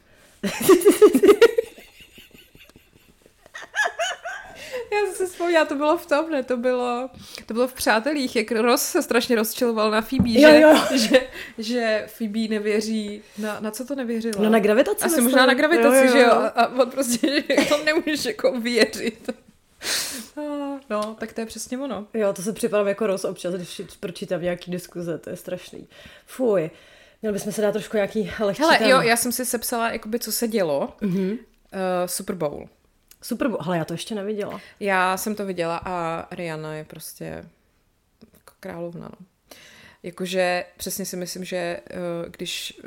Já jsem si vzpomněla, to bylo v tom, ne, to bylo, to bylo v Přátelích, jak Ross se strašně rozčiloval na Phoebe, jo, že, jo. že, že Phoebe nevěří, na, na co to nevěřila? No na gravitaci. Asi možná na gravitaci, jo, jo, jo. že jo, a, a on prostě, že to nemůžeš jako věřit. No, tak to je přesně ono. Jo, to se připadám jako roz občas, když pročítám nějaký diskuze, to je strašný. Fuj. Měli bychom se dát trošku nějaký lehčí Hele, jo, já jsem si sepsala, jakoby, co se dělo. Mm-hmm. Uh, Super Bowl. Super Bowl, ale já to ještě neviděla. Já jsem to viděla a Rihanna je prostě jako královna, no. Jakože přesně si myslím, že uh, když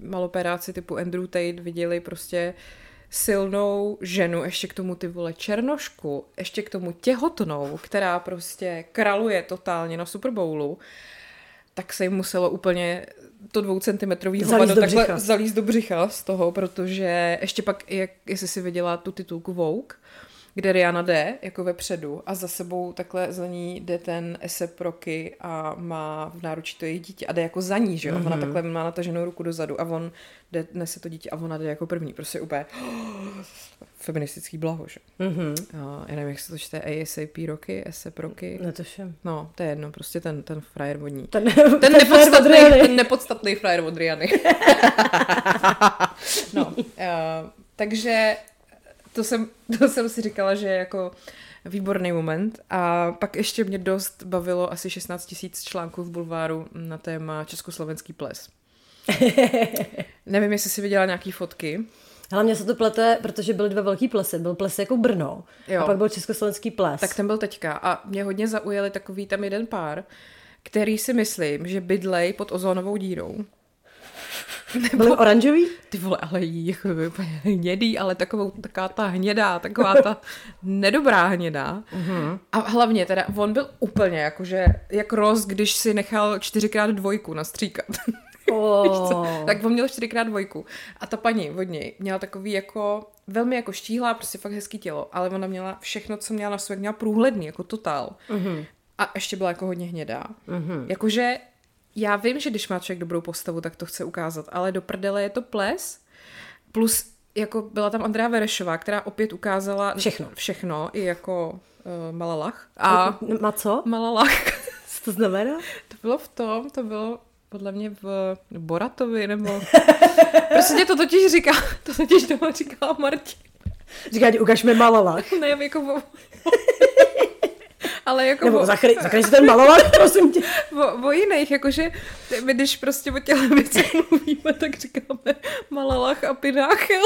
maloperáci typu Andrew Tate viděli prostě uh, silnou ženu, ještě k tomu ty vole černošku, ještě k tomu těhotnou, která prostě kraluje totálně na Super Bowlu, tak se jim muselo úplně to dvoucentimetrový hovado takhle zalíst do břicha z toho, protože ještě pak, jak, jestli si viděla tu titulku Vogue, kde Rihanna jde jako vepředu a za sebou takhle za ní jde ten Esep Rocky a má v náručí to jejich dítě a jde jako za ní, že jo? Mm-hmm. Ona takhle má nataženou ruku dozadu a on jde, nese to dítě a ona jde jako první. Prostě úplně feministický blaho, že? Mm-hmm. já nevím, jak se to čte, ASAP Rocky, Esep Rocky. Netuším. No, to je jedno, prostě ten, ten frajer od ní. Ten, ten, ten, nepodstatný, ten nepodstatný frajer od Riany. no, uh, takže to jsem, to jsem si říkala, že jako výborný moment. A pak ještě mě dost bavilo asi 16 tisíc článků v bulváru na téma československý ples. Nevím, jestli jsi viděla nějaký fotky. Ale mě se to plete, protože byly dva velký plesy. Byl ples jako Brno jo. a pak byl československý ples. Tak ten byl teďka a mě hodně zaujali takový tam jeden pár, který si myslím, že bydlej pod ozónovou dírou. Nebo, Byly oranžový? Ty vole, ale jako hnědý, ale takovou, taková ta hnědá, taková ta nedobrá hnědá. Uh-huh. A hlavně teda, on byl úplně jakože, jak roz, když si nechal čtyřikrát dvojku nastříkat. Oh. tak on měl čtyřikrát dvojku. A ta paní od něj měla takový jako, velmi jako štíhlá, prostě fakt hezký tělo, ale ona měla všechno, co měla na sobě, měla průhledný, jako totál. Uh-huh. A ještě byla jako hodně hnědá. Uh-huh. Jakože já vím, že když má člověk dobrou postavu, tak to chce ukázat, ale do prdele je to ples, plus jako byla tam Andrea Verešová, která opět ukázala všechno, všechno i jako uh, Malalach. A má co? Malalach. Co to znamená? To bylo v tom, to bylo podle mě v Boratovi, nebo... prostě to totiž říká, to totiž doma říkala Martin. Říká ti, ukaž mi Malalach. ne, jako ale jako... Nebo zachraj si ten malovat, prosím tě. O, o jiných, jakože my když prostě o těchto věcech mluvíme, tak říkáme Malalach a Pináchel.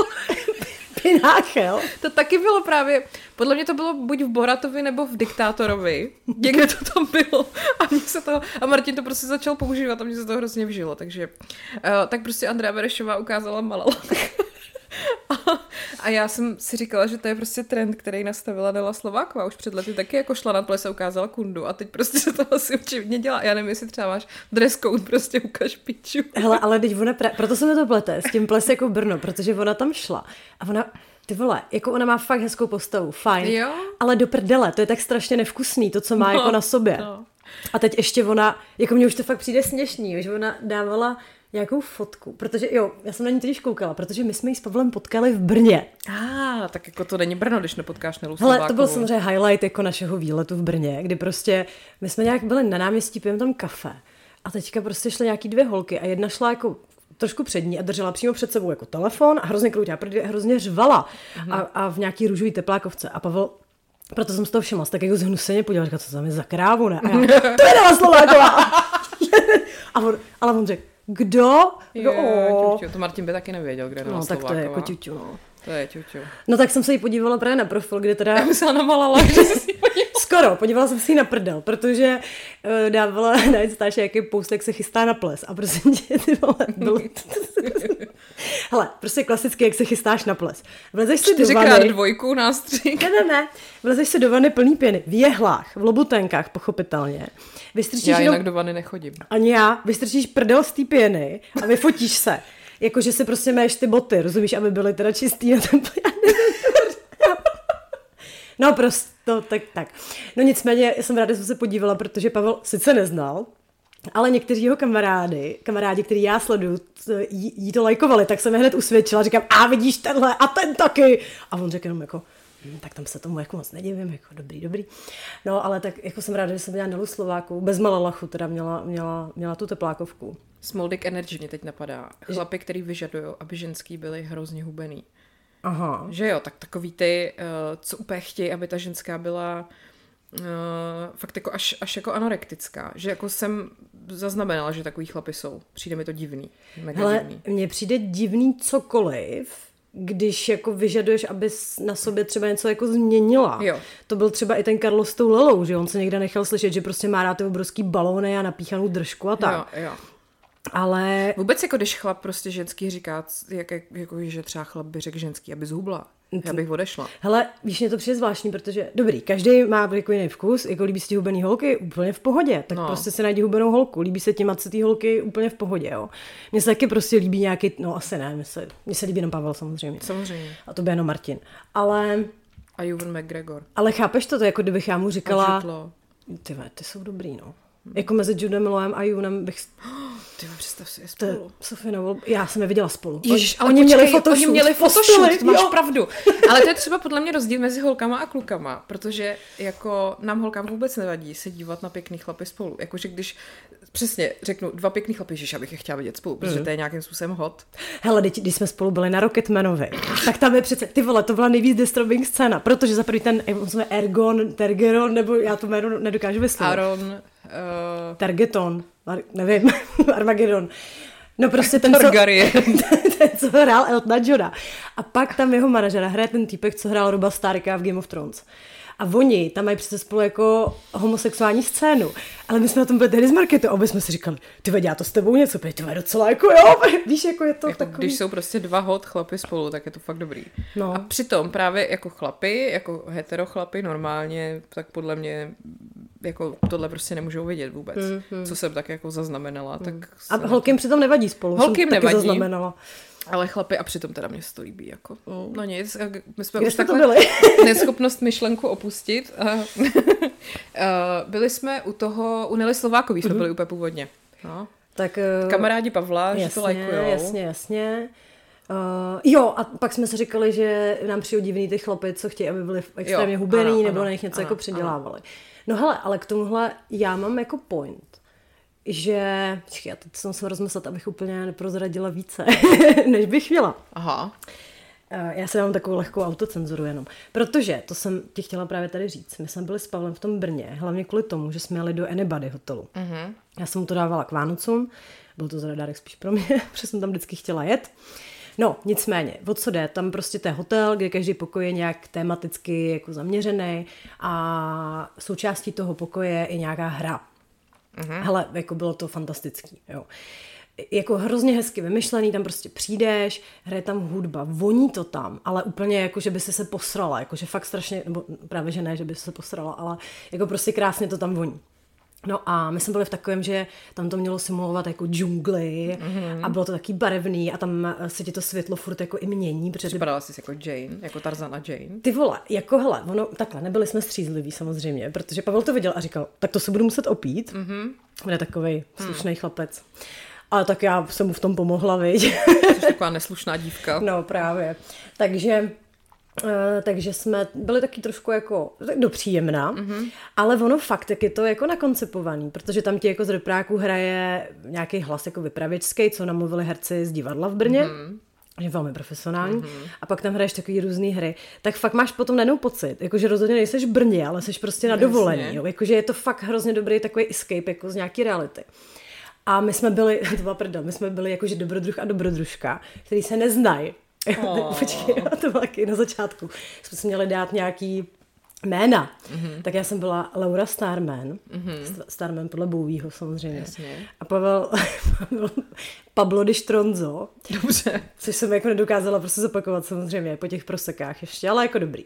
Pináchel? To taky bylo právě, podle mě to bylo buď v Boratovi nebo v Diktátorovi. Někde to tam bylo. A, mě se to, a Martin to prostě začal používat a mě se to hrozně vžilo. Takže uh, tak prostě Andrea Berešová ukázala Malalach. A já jsem si říkala, že to je prostě trend, který nastavila Nela Slováková. Už před lety taky jako šla na ples a ukázala kundu. A teď prostě se to asi určitě dělá. Já nevím, jestli třeba máš dress code, prostě ukaž piču. Hele, ale teď ona, pra... proto se mi to plete s tím ples jako Brno, protože ona tam šla. A ona, ty vole, jako ona má fakt hezkou postavu, fajn. Jo? Ale do prdele, to je tak strašně nevkusný, to, co má no, jako na sobě. No. A teď ještě ona, jako mně už to fakt přijde směšný, že ona dávala nějakou fotku, protože jo, já jsem na ní totiž koukala, protože my jsme ji s Pavlem potkali v Brně. A, ah, tak jako to není Brno, když nepotkáš Nelu Ale to byl samozřejmě highlight jako našeho výletu v Brně, kdy prostě my jsme nějak byli na náměstí, pijeme tam kafe a teďka prostě šly nějaký dvě holky a jedna šla jako trošku před ní a držela přímo před sebou jako telefon a hrozně kroutila, protože hrozně řvala mhm. a, a v nějaký růžový teplákovce a Pavel proto jsem z toho všimla, tak jako zhnuseně podíval, říkal, co tam je za krávu, ne? A já, to je Slováková! a on, ale on řekl, kdo? Jo, oh. to Martin by taky nevěděl, kde je No, tak to je jako ťuťu, no. To je ťuťu. No tak jsem se jí podívala právě na profil, kde teda... Já myslela na malala, že jsi si podívala. Skoro, podívala jsem si na prdel, protože uh, dávala na Instači, jaký post, jak se chystá na ples. A prostě ty vole. Hele, prostě klasicky, jak se chystáš na ples. Vlezeš si do vany... dvojku nástřik. Ne, ne, ne. Vlezeš si do vany plný pěny. V jehlách, v lobutenkách, pochopitelně. Vystrčíš já jinak do... do vany nechodím. Ani já. Vystrčíš prdel z té pěny a vyfotíš se. Jakože si prostě máš ty boty, rozumíš, aby byly teda čistý na ten No prostě, to, tak, tak. No nicméně, jsem ráda, že jsem se podívala, protože Pavel sice neznal, ale někteří jeho kamarády, kamarádi, který já sleduju, jí, jí to lajkovali, tak jsem je hned usvědčila, říkám, a vidíš tenhle a ten taky. A on řekl jenom jako, hm, tak tam se tomu jako moc nedivím, jako dobrý, dobrý. No, ale tak jako jsem ráda, že jsem měla Nelu Slováku, bez malalachu teda měla, měla, měla tu teplákovku. Small Dick Energy mě teď napadá. Chlapy, který vyžadují, aby ženský byli hrozně hubený. Aha. Že jo, tak takový ty, uh, co úplně chtějí, aby ta ženská byla uh, fakt jako až, až jako anorektická. Že jako jsem zaznamenala, že takový chlapy jsou. Přijde mi to divný. Mega Hele, divný. mně přijde divný cokoliv, když jako vyžaduješ, aby na sobě třeba něco jako změnila. Jo. To byl třeba i ten Carlos s tou Lelou, že on se někde nechal slyšet, že prostě má rád ty obrovský balóny a napíchanou držku a tak. Jo, jo. Ale... Vůbec jako když chlap prostě ženský říká, jak, jako, že třeba chlap by řekl ženský, aby zhubla. Já bych odešla. Hele, víš, mě to přijde zvláštní, protože dobrý, každý má jako jiný vkus, jako líbí se ti hubený holky, úplně v pohodě, tak no. prostě se najdi hubenou holku, líbí se ti macetý holky, úplně v pohodě, jo. Mně se taky prostě líbí nějaký, no asi ne, mně se, mně se líbí jenom Pavel samozřejmě. Samozřejmě. A to by jenom Martin. Ale A Juven McGregor. Ale chápeš to, to jako kdybych já mu říkala, ty ty jsou dobrý, no. Jako mezi Judem Lowem a Junem bych... Ty představ si je spolu. Sofie já jsem je viděla spolu. Ježiš, ale oni počkej, měli photoshoot. Oni měli to máš jo. pravdu. Ale to je třeba podle mě rozdíl mezi holkama a klukama, protože jako nám holkám vůbec nevadí se dívat na pěkný chlapy spolu. Jakože když přesně řeknu dva pěkný chlapy, že abych je chtěla vidět spolu, protože to je nějakým způsobem hot. Hele, teď, když jsme spolu byli na Rocketmanovi, tak tam je přece, ty vole, to byla nejvíc disturbing scéna, protože za první ten, Ergon, Tergeron, nebo já to jméno nedokážu vyslovit. Aaron, uh, Targeton, Ar- nevím, Armageddon. No prostě ten, co, Targaryen. ten, co hrál Eltona Johna. A pak tam jeho manažera hraje ten týpek, co hrál Roba Starka v Game of Thrones. A oni tam mají přece spolu jako homosexuální scénu. Ale my jsme na tom byli tehdy z marketu a obě jsme si říkali, ty já to s tebou něco, ty vede docela jako jo, víš, jako je to jako takový. když jsou prostě dva hot chlapy spolu, tak je to fakt dobrý. No. A přitom právě jako chlapy, jako hetero chlapy normálně, tak podle mě jako tohle prostě nemůžou vidět vůbec. Co jsem tak jako zaznamenala, tak... A holkým přitom nevadí spolu. Holkým nevadí. zaznamenala. Ale chlapy a přitom teda mě to líbí, jako. No nic, a my jsme Kde už takhle byli? neschopnost myšlenku opustit. Byli jsme u toho, u Nelly Slovákový jsme byli úplně původně. No. Tak, eh, Kamarádi Pavla, že to jasně, lajkujou. jasně, jasně. Uh, jo, a pak jsme si říkali, že nám přijou divný ty chlapy, co chtějí, aby byli extrémně Jo, hubený, ano, nebo ano, na nich něco ano, jako předělávali. No hele, ale k tomuhle já mám jako point, že, já teď jsem se rozmyslet, abych úplně neprozradila více, než bych měla. Aha. Eh, Já se dám takovou lehkou autocenzuru jenom. Protože, to jsem ti chtěla právě tady říct, my jsme byli s Pavlem v tom Brně, hlavně kvůli tomu, že jsme jeli do Anybody hotelu. Mm-hmm. Já jsem mu to dávala k Vánocům, byl to teda dárek spíš pro mě, protože jsem tam vždycky chtěla jet. No, nicméně, o co jde? Tam prostě to je hotel, kde každý pokoj je nějak tematicky jako zaměřený a součástí toho pokoje je i nějaká hra. Mm-hmm. Jako bylo to fantastický, jo. Jako hrozně hezky vymyšlený, tam prostě přijdeš, hraje tam hudba, voní to tam, ale úplně jako, že by si se posrala, jako že fakt strašně, nebo právě, že ne, že by se posrala, ale jako prostě krásně to tam voní. No a my jsme byli v takovém, že tam to mělo simulovat jako džungli mm-hmm. a bylo to taky barevný a tam eh, se ti to světlo furt jako i mění, protože Připadala jsi jako Jane, jako Tarzana Jane. ty vole, jako hele, ono, takhle, nebyli jsme střízliví samozřejmě, protože Pavel to viděl a říkal, tak to se budu muset opít. Mm-hmm. On je takovej slušný chlapec. Ale tak já jsem mu v tom pomohla, viď? Jsi taková neslušná dívka. no právě. Takže Uh, takže jsme byli taky trošku jako tak dopříjemná, mm-hmm. ale ono fakt, jak je to jako nakoncipovaný, protože tam ti jako z repráku hraje nějaký hlas jako vypravěčský, co namluvili herci z divadla v Brně, mm-hmm. je velmi profesionální, mm-hmm. a pak tam hraješ takový různé hry, tak fakt máš potom najednou pocit, jakože rozhodně nejseš v Brně, ale jsi prostě na dovolení, jo? jakože je to fakt hrozně dobrý takový escape jako z nějaký reality. A my jsme byli, to byla prdel, my jsme byli jakože dobrodruh a dobrodružka, který se neznají. Oh. Počkej, to bylo taky na začátku. Jsme si měli dát nějaký jména. Mm-hmm. Tak já jsem byla Laura Starman. Mm-hmm. Starman podle Bowieho samozřejmě. Jasně. A Pavel, Pavel Pablo di Stronzo, Dobře. což jsem jako nedokázala prostě zopakovat samozřejmě po těch prosekách ještě, ale jako dobrý.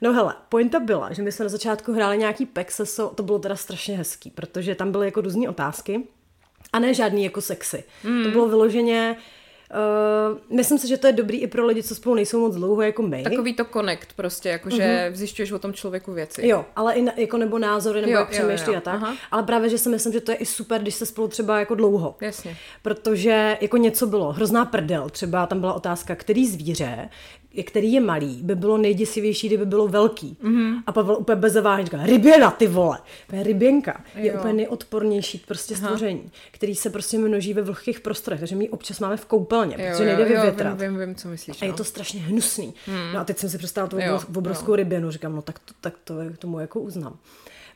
No hele, pointa byla, že my jsme na začátku hráli nějaký Pexeso, to bylo teda strašně hezký, protože tam byly jako různé otázky a ne žádný jako sexy. Mm. To bylo vyloženě Uh, myslím si, že to je dobrý i pro lidi, co spolu nejsou moc dlouho jako my. Takový to connect prostě, jakože mm-hmm. zjišťuješ o tom člověku věci. Jo, ale i na, jako nebo názory, nebo Jo, jak přemýšlí a tak. Aha. Ale právě, že si myslím, že to je i super, když se spolu třeba jako dlouho. Jasně. Protože jako něco bylo, hrozná prdel, třeba tam byla otázka, který zvíře, který je malý, by bylo nejděsivější, kdyby bylo velký. Mhm. Mm-hmm. A Pavel úplně bez zaváhání říká, ryběna, ty vole. To je ryběnka. Je Jo. úplně nejodpornější prostě stvoření, který se prostě množí ve vlhkých prostorech, takže my občas máme v koupelně, Jo, protože nejde jo, jo, vyvětrat. vím, vím, vím, co myslíš. A je no. to strašně hnusný. Hmm. No a teď jsem si představila tu Jo, obrovskou, obrovskou ryběnu, říkám, no tak to, tak to tomu jako uznám.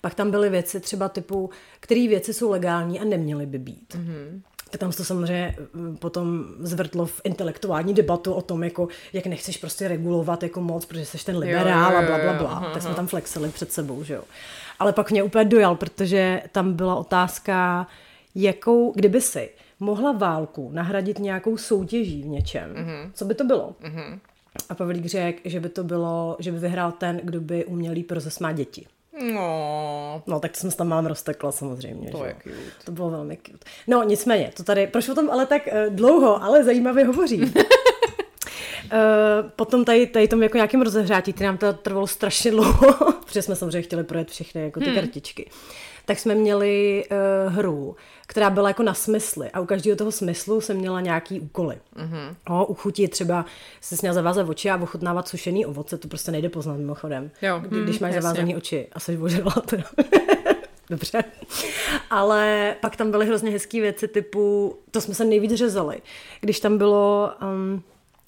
Pak tam byly věci třeba typu, které věci jsou legální a neměly by být. Mm-hmm. Tak tam se to samozřejmě mm, potom zvrtlo v intelektuální debatu o tom, jako, jak nechceš prostě regulovat jako moc, protože jsi ten liberál jo, a jo, bla, bla, jo, bla. aha, Tak jsme tam flexili před sebou, že jo. Ale pak mě úplně dojal, protože tam byla otázka, jakou, kdyby si mohla válku nahradit nějakou soutěží v něčem, mm-hmm. co by to bylo? Mm-hmm. A Pavlík řekl, že by to bylo, že by vyhrál ten, kdo by uměl líp rozesmát děti. No, No, tak to jsem se tam mám roztekla samozřejmě. To že je cute. To bylo velmi cute. No, nicméně, to tady, proč o tom ale tak uh, dlouho, ale zajímavě hovořím. potom tady, tady tom jako nějakým rozehřátí, který nám to trvalo strašně dlouho, protože jsme samozřejmě chtěli projet všechny jako ty hmm. kartičky, tak jsme měli uh, hru, která byla jako na smysly a u každého toho smyslu jsem měla nějaký úkoly. Mm-hmm. O, u chutí třeba se směl zavázat oči a ochutnávat sušený ovoce, to prostě nejde poznat mimochodem. Jo, Kdy, když mm, máš zavázaný oči a jsi ožrala teda. Dobře. Ale pak tam byly hrozně hezké věci typu, to jsme se nejvíc řezali, když tam bylo, um,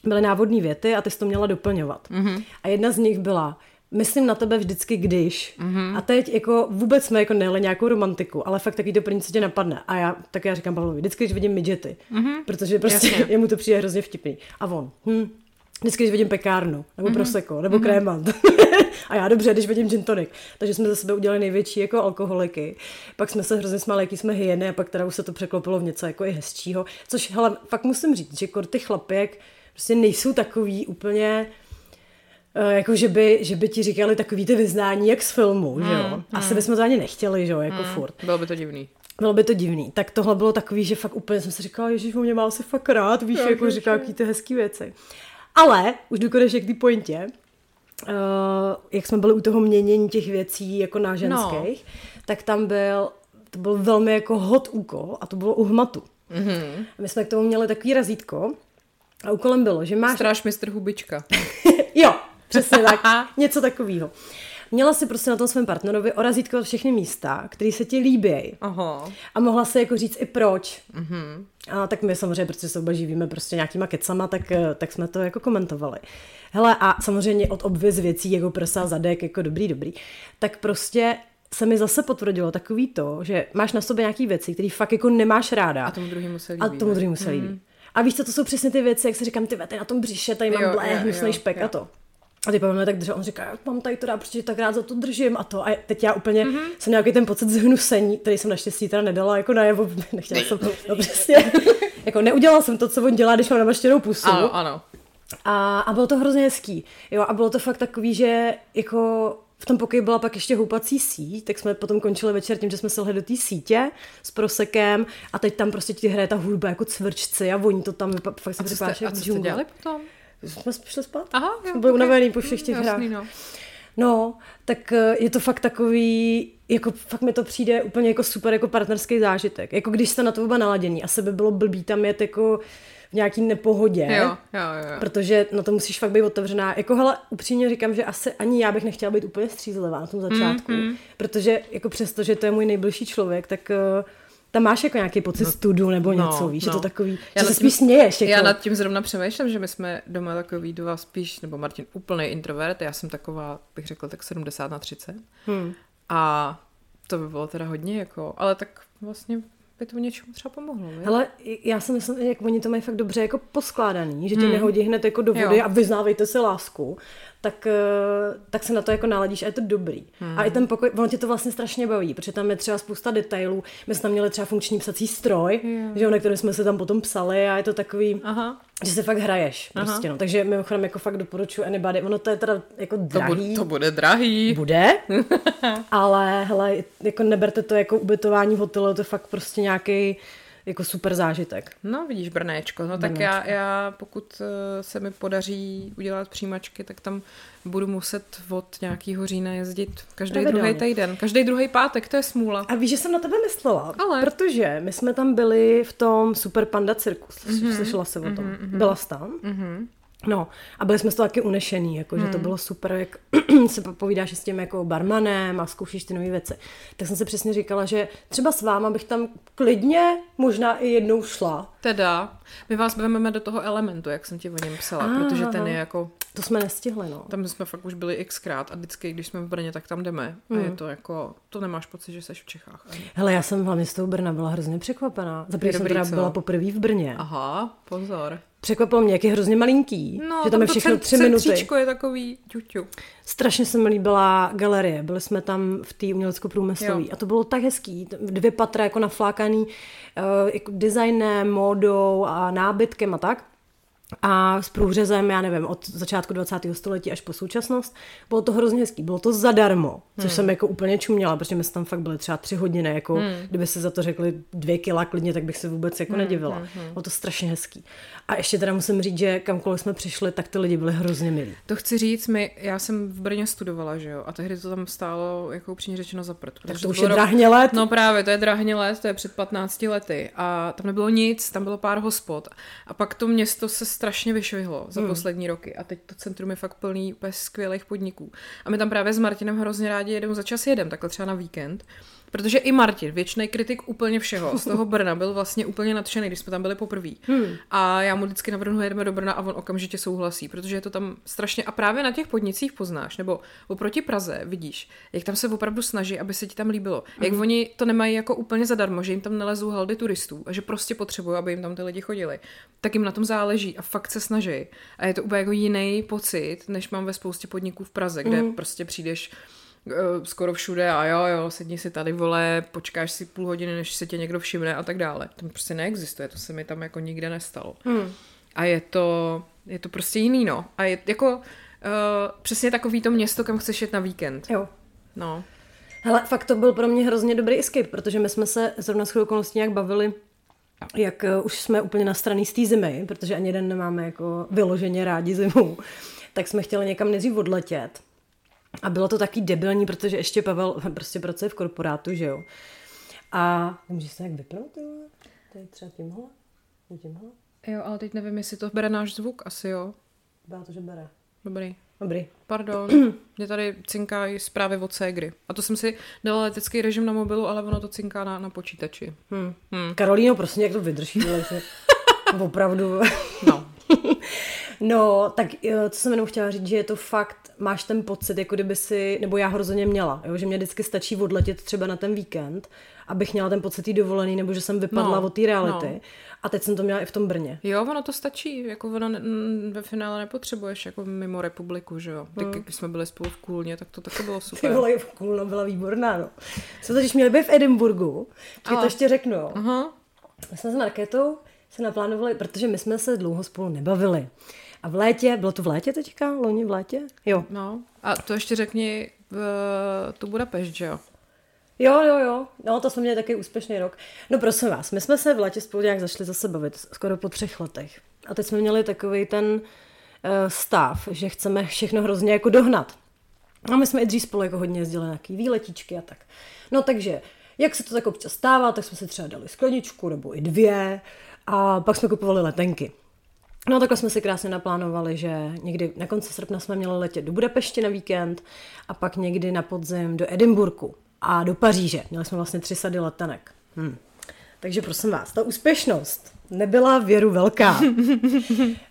byly návodní věty a ty jsi to měla doplňovat. Mm-hmm. A jedna z nich byla, myslím na tebe vždycky, když. Mm-hmm. A teď jako vůbec jsme jako nejeli nějakou romantiku, ale fakt taky to první, co tě napadne. A já tak já říkám Pavlovi, vždycky, když vidím midgety, mm-hmm. protože prostě Jasně. jemu to přijde hrozně vtipný. A on, hm, vždycky, když vidím pekárnu, nebo mm-hmm. proseko, nebo mm-hmm. krémant. a já dobře, když vidím gin tonic. Takže jsme za sebe udělali největší jako alkoholiky. Pak jsme se hrozně smáli, jaký jsme hyeny a pak teda už se to překlopilo v něco jako i hezčího. Což, hele, fakt musím říct, že kor ty chlapěk prostě nejsou takový úplně Eh, jako že by, že by ti říkali takový ty vyznání jak z filmu, mm, že jo. Hmm, Asi mm. bychom to ani nechtěli, že jo, jako mm, furt. Bylo by to divný. Bylo by to divný. Tak tohle bylo takový, že fakt úplně jsem si říkala, ježiš, mě má asi fakt rád, víš, Já, jako říká, jaký ty hezký věci. Ale, už jdu konečně k té pointě, uh, jak jsme byli u toho měnění těch věcí jako na ženských, no. tak tam byl, to byl velmi jako hot úkol a to bylo u hmatu. Mm-hmm. My jsme k tomu měli takový razítko a úkolem bylo, že máš... Stráž mistr Hubička. jo, Přesně tak, něco takového. Měla si prostě na tom svém partnerovi orazítkovat všechny místa, které se ti líbí. Aha. A mohla se jako říct i proč. Mm-hmm. A tak my samozřejmě, protože se oba živíme prostě nějakýma kecama, tak, eh, tak jsme to jako komentovali. Hele, a samozřejmě od obvěz věcí, jako prsa, zadek, jako dobrý, dobrý, tak prostě se mi zase potvrdilo takový to, že máš na sobě nějaký věci, které fakt jako nemáš ráda. A tomu druhému se líbí. A tomu druhému se líbí. Mm. A víš co, to jsou přesně ty věci, jak se říkám, ty vety na tom břiše, tady mám blé, hnusný špek jo. a to. A ty Pavel tak držel, on říká, já mám tady to dá, protože tak rád za to držím a to. A teď já úplně mm-hmm. jsem nějaký ten pocit zhnusení, který jsem naštěstí teda nedala jako najevo, nechtěla jsem to, no přesně. jako neudělala jsem to, co on dělá, když mám namaštěnou pusu. Ano, ano. A, a bylo to hrozně hezký. Jo, a bylo to fakt takový, že jako v tom pokoji byla pak ještě houpací síť, tak jsme potom končili večer tím, že jsme se do té sítě s prosekem a teď tam prostě ti hraje ta hudba jako cvrčci a voní to tam, fakt se připadáš A co jste dělali potom? jsme šli spát. Aha, jo, jsme byli okay. unavený po všech těch hrách. No. no, tak eh, je to fakt takový, jako fakt mi to přijde úplně jako super jako partnerský zážitek. Jako když jste na to oba naladění a sebe bylo blbý tam jet jako v nějaký nepohodě, jo, jo, jo. protože na to musíš fakt být otevřená. Jako hele, upřímně říkám, že asi ani já bych nechtěla být úplně střízlivá na tom začátku, mm, mm. protože jako přesto, že to je můj nejbližší člověk, tak uh, tam máš jako nějaký pocit no, studu nebo no, něco, víš, no. je to no. takový, já že se spíš směješ. Jako. Já nad tím zrovna přemýšlím, že my jsme doma takový dva spíš, nebo Martin úplný introvert, já jsem taková, bych řekla, tak 70 na 30. Hmm. A to by bylo teda hodně jako, ale tak vlastně by to něčemu třeba pomohlo. Je? Hele, já si myslím, jak oni to mají fakt dobře jako poskládaný, že tě hmm. nehodí hned jako do vody jo. a vyznávejte si lásku, tak, eh, tak se na to jako naladíš a je to dobrý. Hmm. A i ten pokoj, ono tě to vlastně strašně baví, protože tam je třeba spousta detailů. My jsme tam měli třeba funkční psací stroj, yeah. že jo, na kterém jsme se tam potom psali a je to takový, Aha. že se fakt hraješ. Aha. Prostě, no. Takže mimochodem jako fakt doporučuji Anybody. Ono to je teda jako drahý. To, bu- to bude drahý. Bude, ale hele, jako neberte to jako ubytování v hotelu, to je fakt prostě nějaký jako super zážitek. No, vidíš, Brnéčko. No Brnéčko. tak já, já, pokud eh, se mi podaří udělat přijímačky, tak tam budu muset od nějakého října jezdit každý druhý týden. Každý druhý pátek, to je smůla. A víš, že jsem na tebe myslela? Ale. Protože my jsme tam byli v tom Super Panda cirkus. Mm-hmm. Slyšela se o tom. Mm-hmm. Byla jsi tam? Mm-hmm. No a byli jsme z toho taky unešený, jako, hmm. že to hmm. bylo super, jak se povídáš s tím jako barmanem a zkoušíš ty nové věci. Tak jsem se přesně říkala, že třeba s váma bych tam klidně možná i jednou šla. Teda, my vás vezmeme do toho elementu, jak jsem ti o něm psala, ah, protože ten je jako... To jsme nestihli, no. Tam jsme fakt už byli xkrát a vždycky, když jsme v Brně, tak tam jdeme. Hmm. A je hmm. to jako, to nemáš pocit, že jsi v Čechách. Ani. Hele, já jsem hlavně z toho Brna byla hrozně překvapená. Za jsem teda byla poprvé v Brně. Aha, pozor. Překvapilo mě, jak je hrozně malinký. No, že tam je všechno tři minuty. je takový ťuťu. Strašně se mi líbila galerie. Byli jsme tam v té umělecko-průmyslové. A to bylo tak hezký. Dvě patra jako naflákaný uh, jako designem, módou a nábytkem a tak. A s průřezem, já nevím, od začátku 20. století až po současnost. Bylo to hrozně hezký, bylo to zadarmo, což hmm. jsem jako úplně čuměla, protože my jsme tam fakt byli třeba tři hodiny, jako hmm. kdyby se za to řekli dvě kila klidně, tak bych se vůbec jako hmm. nedivila. Hmm. hmm. Bylo to strašně hezký. A ještě teda musím říct, že kamkoliv jsme přišli, tak ty lidi byli hrozně milí. To chci říct, my, já jsem v Brně studovala, že jo, a tehdy to tam stálo, jako upřímně řečeno, za prd. Tak to už je rok... drahně let. No právě, to je drahně let, to je před 15 lety. A tam nebylo nic, tam bylo pár hospod. A pak to město se strašně vyšvihlo za hmm. poslední roky a teď to centrum je fakt plný bez skvělých podniků. A my tam právě s Martinem hrozně rádi jedeme za čas jedem, takhle třeba na víkend. Protože i Martin, věčný kritik úplně všeho, z toho Brna byl vlastně úplně nadšený, když jsme tam byli poprvé. Hmm. A já mu vždycky navrhnu, jedeme do Brna a on okamžitě souhlasí, protože je to tam strašně. A právě na těch podnicích poznáš, nebo oproti Praze vidíš, jak tam se opravdu snaží, aby se ti tam líbilo. Hmm. Jak oni to nemají jako úplně zadarmo, že jim tam nelezou haldy turistů a že prostě potřebují, aby jim tam ty lidi chodili. Tak jim na tom záleží a fakt se snaží. A je to úplně jako jiný pocit, než mám ve spoustě podniků v Praze, kde hmm. prostě přijdeš skoro všude a jo, jo, sedni si tady, vole, počkáš si půl hodiny, než se tě někdo všimne a tak dále. To prostě neexistuje, to se mi tam jako nikde nestalo. Hmm. A je to, je to prostě jiný, no. A je jako uh, přesně takový to město, kam chceš jet na víkend. Jo. No. Hele, fakt to byl pro mě hrozně dobrý escape, protože my jsme se zrovna s okolností nějak bavili, jak uh, už jsme úplně na straně z té zimy, protože ani jeden nemáme jako vyloženě rádi zimu, tak jsme chtěli někam nejdřív odletět. A bylo to taky debilní, protože ještě Pavel prostě pracuje v korporátu, že jo. A můžeš se jak vypnout, jo? Tady třeba tímhle? Tímhle? Jo, ale teď nevím, jestli to bere náš zvuk, asi jo. Byla to, že bere. Dobrý. Dobrý. Pardon, mě tady cinkají zprávy od Ségry. A to jsem si dala letecký režim na mobilu, ale ono to cinká na, na počítači. Hmm. Hmm. Karolíno, prostě jak to vydrží, ale že opravdu. No. no, tak co jsem jenom chtěla říct, že je to fakt, máš ten pocit, jako kdyby si, nebo já ho rozhodně měla, jo, že mě vždycky stačí odletět třeba na ten víkend, abych měla ten pocit dovolený, nebo že jsem vypadla no, od té reality. No. A teď jsem to měla i v tom Brně. Jo, ono to stačí, jako ono ne, ve finále nepotřebuješ jako mimo republiku, že jo. Tak hmm. když jsme byli spolu v Kůlně, tak to taky bylo super. Ty vole, v Kůlno byla výborná, no. Jsme totiž měli být v Edinburgu, to ještě řeknu, jo. Aha. My jsme s Marketou se naplánovali, protože my jsme se dlouho spolu nebavili. A v létě, bylo to v létě teďka? Loni v létě? Jo. No. A to ještě řekni, v, tu Budapešť, že jo? Jo, jo, jo. No, to jsme měli taky úspěšný rok. No prosím vás, my jsme se v létě spolu nějak zašli zase bavit, skoro po třech letech. A teď jsme měli takový ten uh, stav, že chceme všechno hrozně jako dohnat. A my jsme i dřív spolu jako hodně jezdili na nějaký výletičky a tak. No takže, jak se to tak občas stává, tak jsme si třeba dali skleničku nebo i dvě a pak jsme kupovali letenky. No takhle jsme si krásně naplánovali, že někdy na konci srpna jsme měli letět do Budapešti na víkend a pak někdy na podzim do Edinburgu a do Paříže. Měli jsme vlastně tři sady letenek. Hm. Takže prosím vás, ta úspěšnost nebyla věru velká.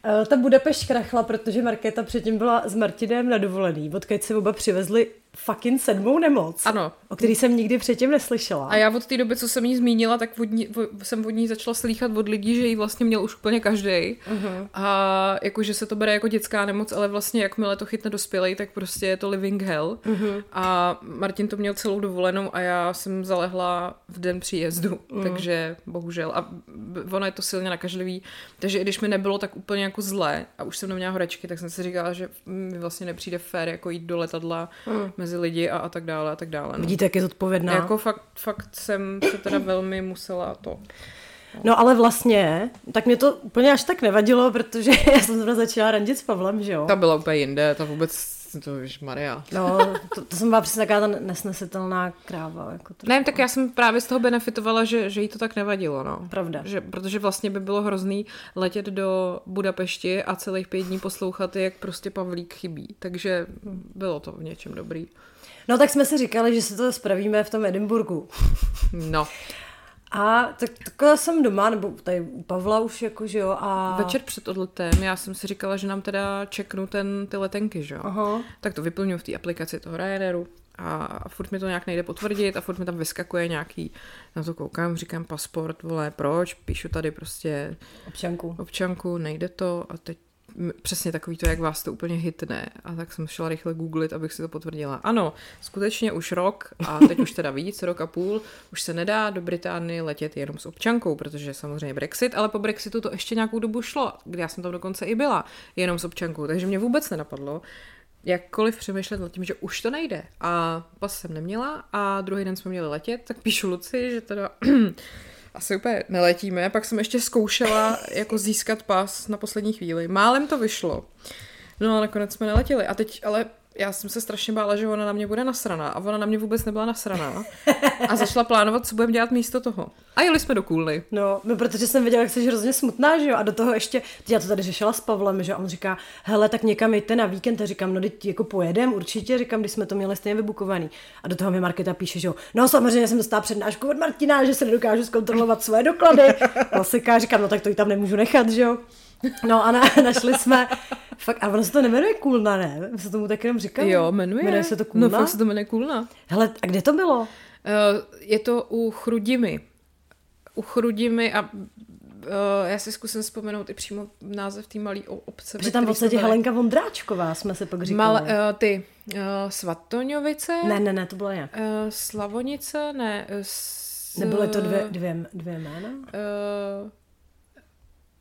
Eh, ta Budapešť krachla, protože Markéta předtím byla s Martinem na dovolený, odkud se oba přivezli fucking sedmou nemoc. Ano. O který jsem nikdy předtím neslyšela. A já od té doby, co jsem jí zmínila, tak od ní, jsem od ní začala slýchat od lidí, že ji vlastně měl už úplně každý. Uh-huh. A jako, že se to bere jako dětská nemoc, ale vlastně jakmile to chytne dospělej, tak prostě je to living hell. Uh-huh. A Martin to měl celou dovolenou a já jsem zalehla v den příjezdu, uh-huh. takže bohužel. A ono je to silně nakažlivý, takže i když mi nebylo tak úplně jako zlé a už jsem neměla horečky, tak jsem si říkala, že mi vlastně nepřijde fér jako jít do letadla uh-huh mezi lidi a, a tak dále a tak dále. No. Vidíte, jak je zodpovědná. Jako fakt, fakt jsem se teda velmi musela to No. no ale vlastně, tak mě to úplně až tak nevadilo, protože já jsem zrovna začala randit s Pavlem, že jo? Ta byla úplně jinde, ta vůbec to víš, Maria. No, to, to jsem byla přesně taková ta nesnesitelná kráva. Jako ne, tak já jsem právě z toho benefitovala, že, že jí to tak nevadilo, no. Pravda. Že, protože vlastně by bylo hrozný letět do Budapešti a celých pět dní poslouchat, jak prostě Pavlík chybí. Takže bylo to v něčem dobrý. No tak jsme si říkali, že si to spravíme v tom Edinburgu. No. A tak takhle jsem doma, nebo tady u Pavla už jako, že jo, a... Večer před odletem já jsem si říkala, že nám teda čeknu ten, ty letenky, že jo. Aha. Tak to vyplňuji v té aplikaci toho Ryanairu a, a furt mi to nějak nejde potvrdit a furt mi tam vyskakuje nějaký, na to koukám, říkám pasport, vole, proč, píšu tady prostě... Občanku. Občanku, nejde to a teď přesně takový to, jak vás to úplně hitne. A tak jsem šla rychle googlit, abych si to potvrdila. Ano, skutečně už rok, a teď už teda víc, rok a půl, už se nedá do Británie letět jenom s občankou, protože samozřejmě Brexit, ale po Brexitu to ještě nějakou dobu šlo, kdy já jsem tam dokonce i byla, jenom s občankou, takže mě vůbec nenapadlo, jakkoliv přemýšlet nad tím, že už to nejde. A pas jsem neměla a druhý den jsme měli letět, tak píšu Luci, že teda asi úplně neletíme. Pak jsem ještě zkoušela jako získat pas na poslední chvíli. Málem to vyšlo. No a nakonec jsme neletěli. A teď ale já jsem se strašně bála, že ona na mě bude nasraná a ona na mě vůbec nebyla nasraná. A začala plánovat, co budeme dělat místo toho. A jeli jsme do Kůlny. No, no, protože jsem věděla, jak jsi hrozně smutná, že jo, a do toho ještě, já to tady řešila s Pavlem, že on říká, hele, tak někam jděte na víkend, a říkám, no, teď jako pojedem, určitě, říkám, když jsme to měli stejně vybukovaný. A do toho mi Marketa píše, že jo, no samozřejmě jsem dostala přednášku od Martina, že se nedokážu zkontrolovat svoje doklady. Klasika, říkám, no tak to i tam nemůžu nechat, že jo. No a na, našli jsme, fakt, a ono se to nemenuje Kulna, ne? My se tomu tak jenom říkali. Jo, jmenuje. Jmenuje se to Kulna? No fakt se to jmenuje Kulna. Hele, a kde to bylo? Uh, je to u Chrudimy. U Chrudimy a uh, já si zkusím vzpomenout i přímo název té malé obce. Protože tam v podstatě Helenka Vondráčková jsme se pak říkali. Mal, uh, ty uh, Svatoňovice? Ne, ne, ne, to bylo jak? Uh, Slavonice? Ne. S, Nebyly to dvě, dvě, dvě jména? Uh,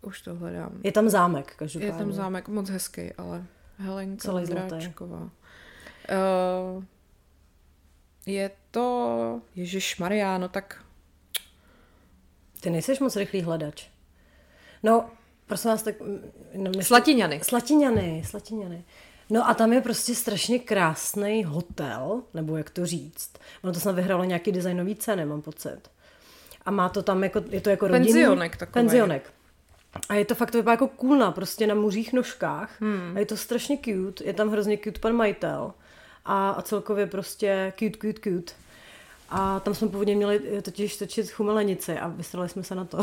už to hledám. Je tam zámek, každopádně. Je tam zámek, moc hezký, ale Helenka Celý Vondráčková. Uh, je to... Ježíš Maria, no tak... Ty nejseš moc rychlý hledač. No, prosím vás, tak... No, myslím, Slatiňany. Slatiňany, Slatiňany. No a tam je prostě strašně krásný hotel, nebo jak to říct. Ono to snad vyhrálo nějaký designový ceny, mám pocit. A má to tam jako, je to jako rodinný... Penzionek takový. Penzionek. A je to fakt, to vypadá jako kůlna, prostě na muřích nožkách. Hmm. A je to strašně cute. Je tam hrozně cute pan majitel. A, a celkově prostě cute, cute, cute. A tam jsme původně měli totiž točit chumelenici a vysrali jsme se na to.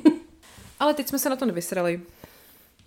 Ale teď jsme se na to nevysrali.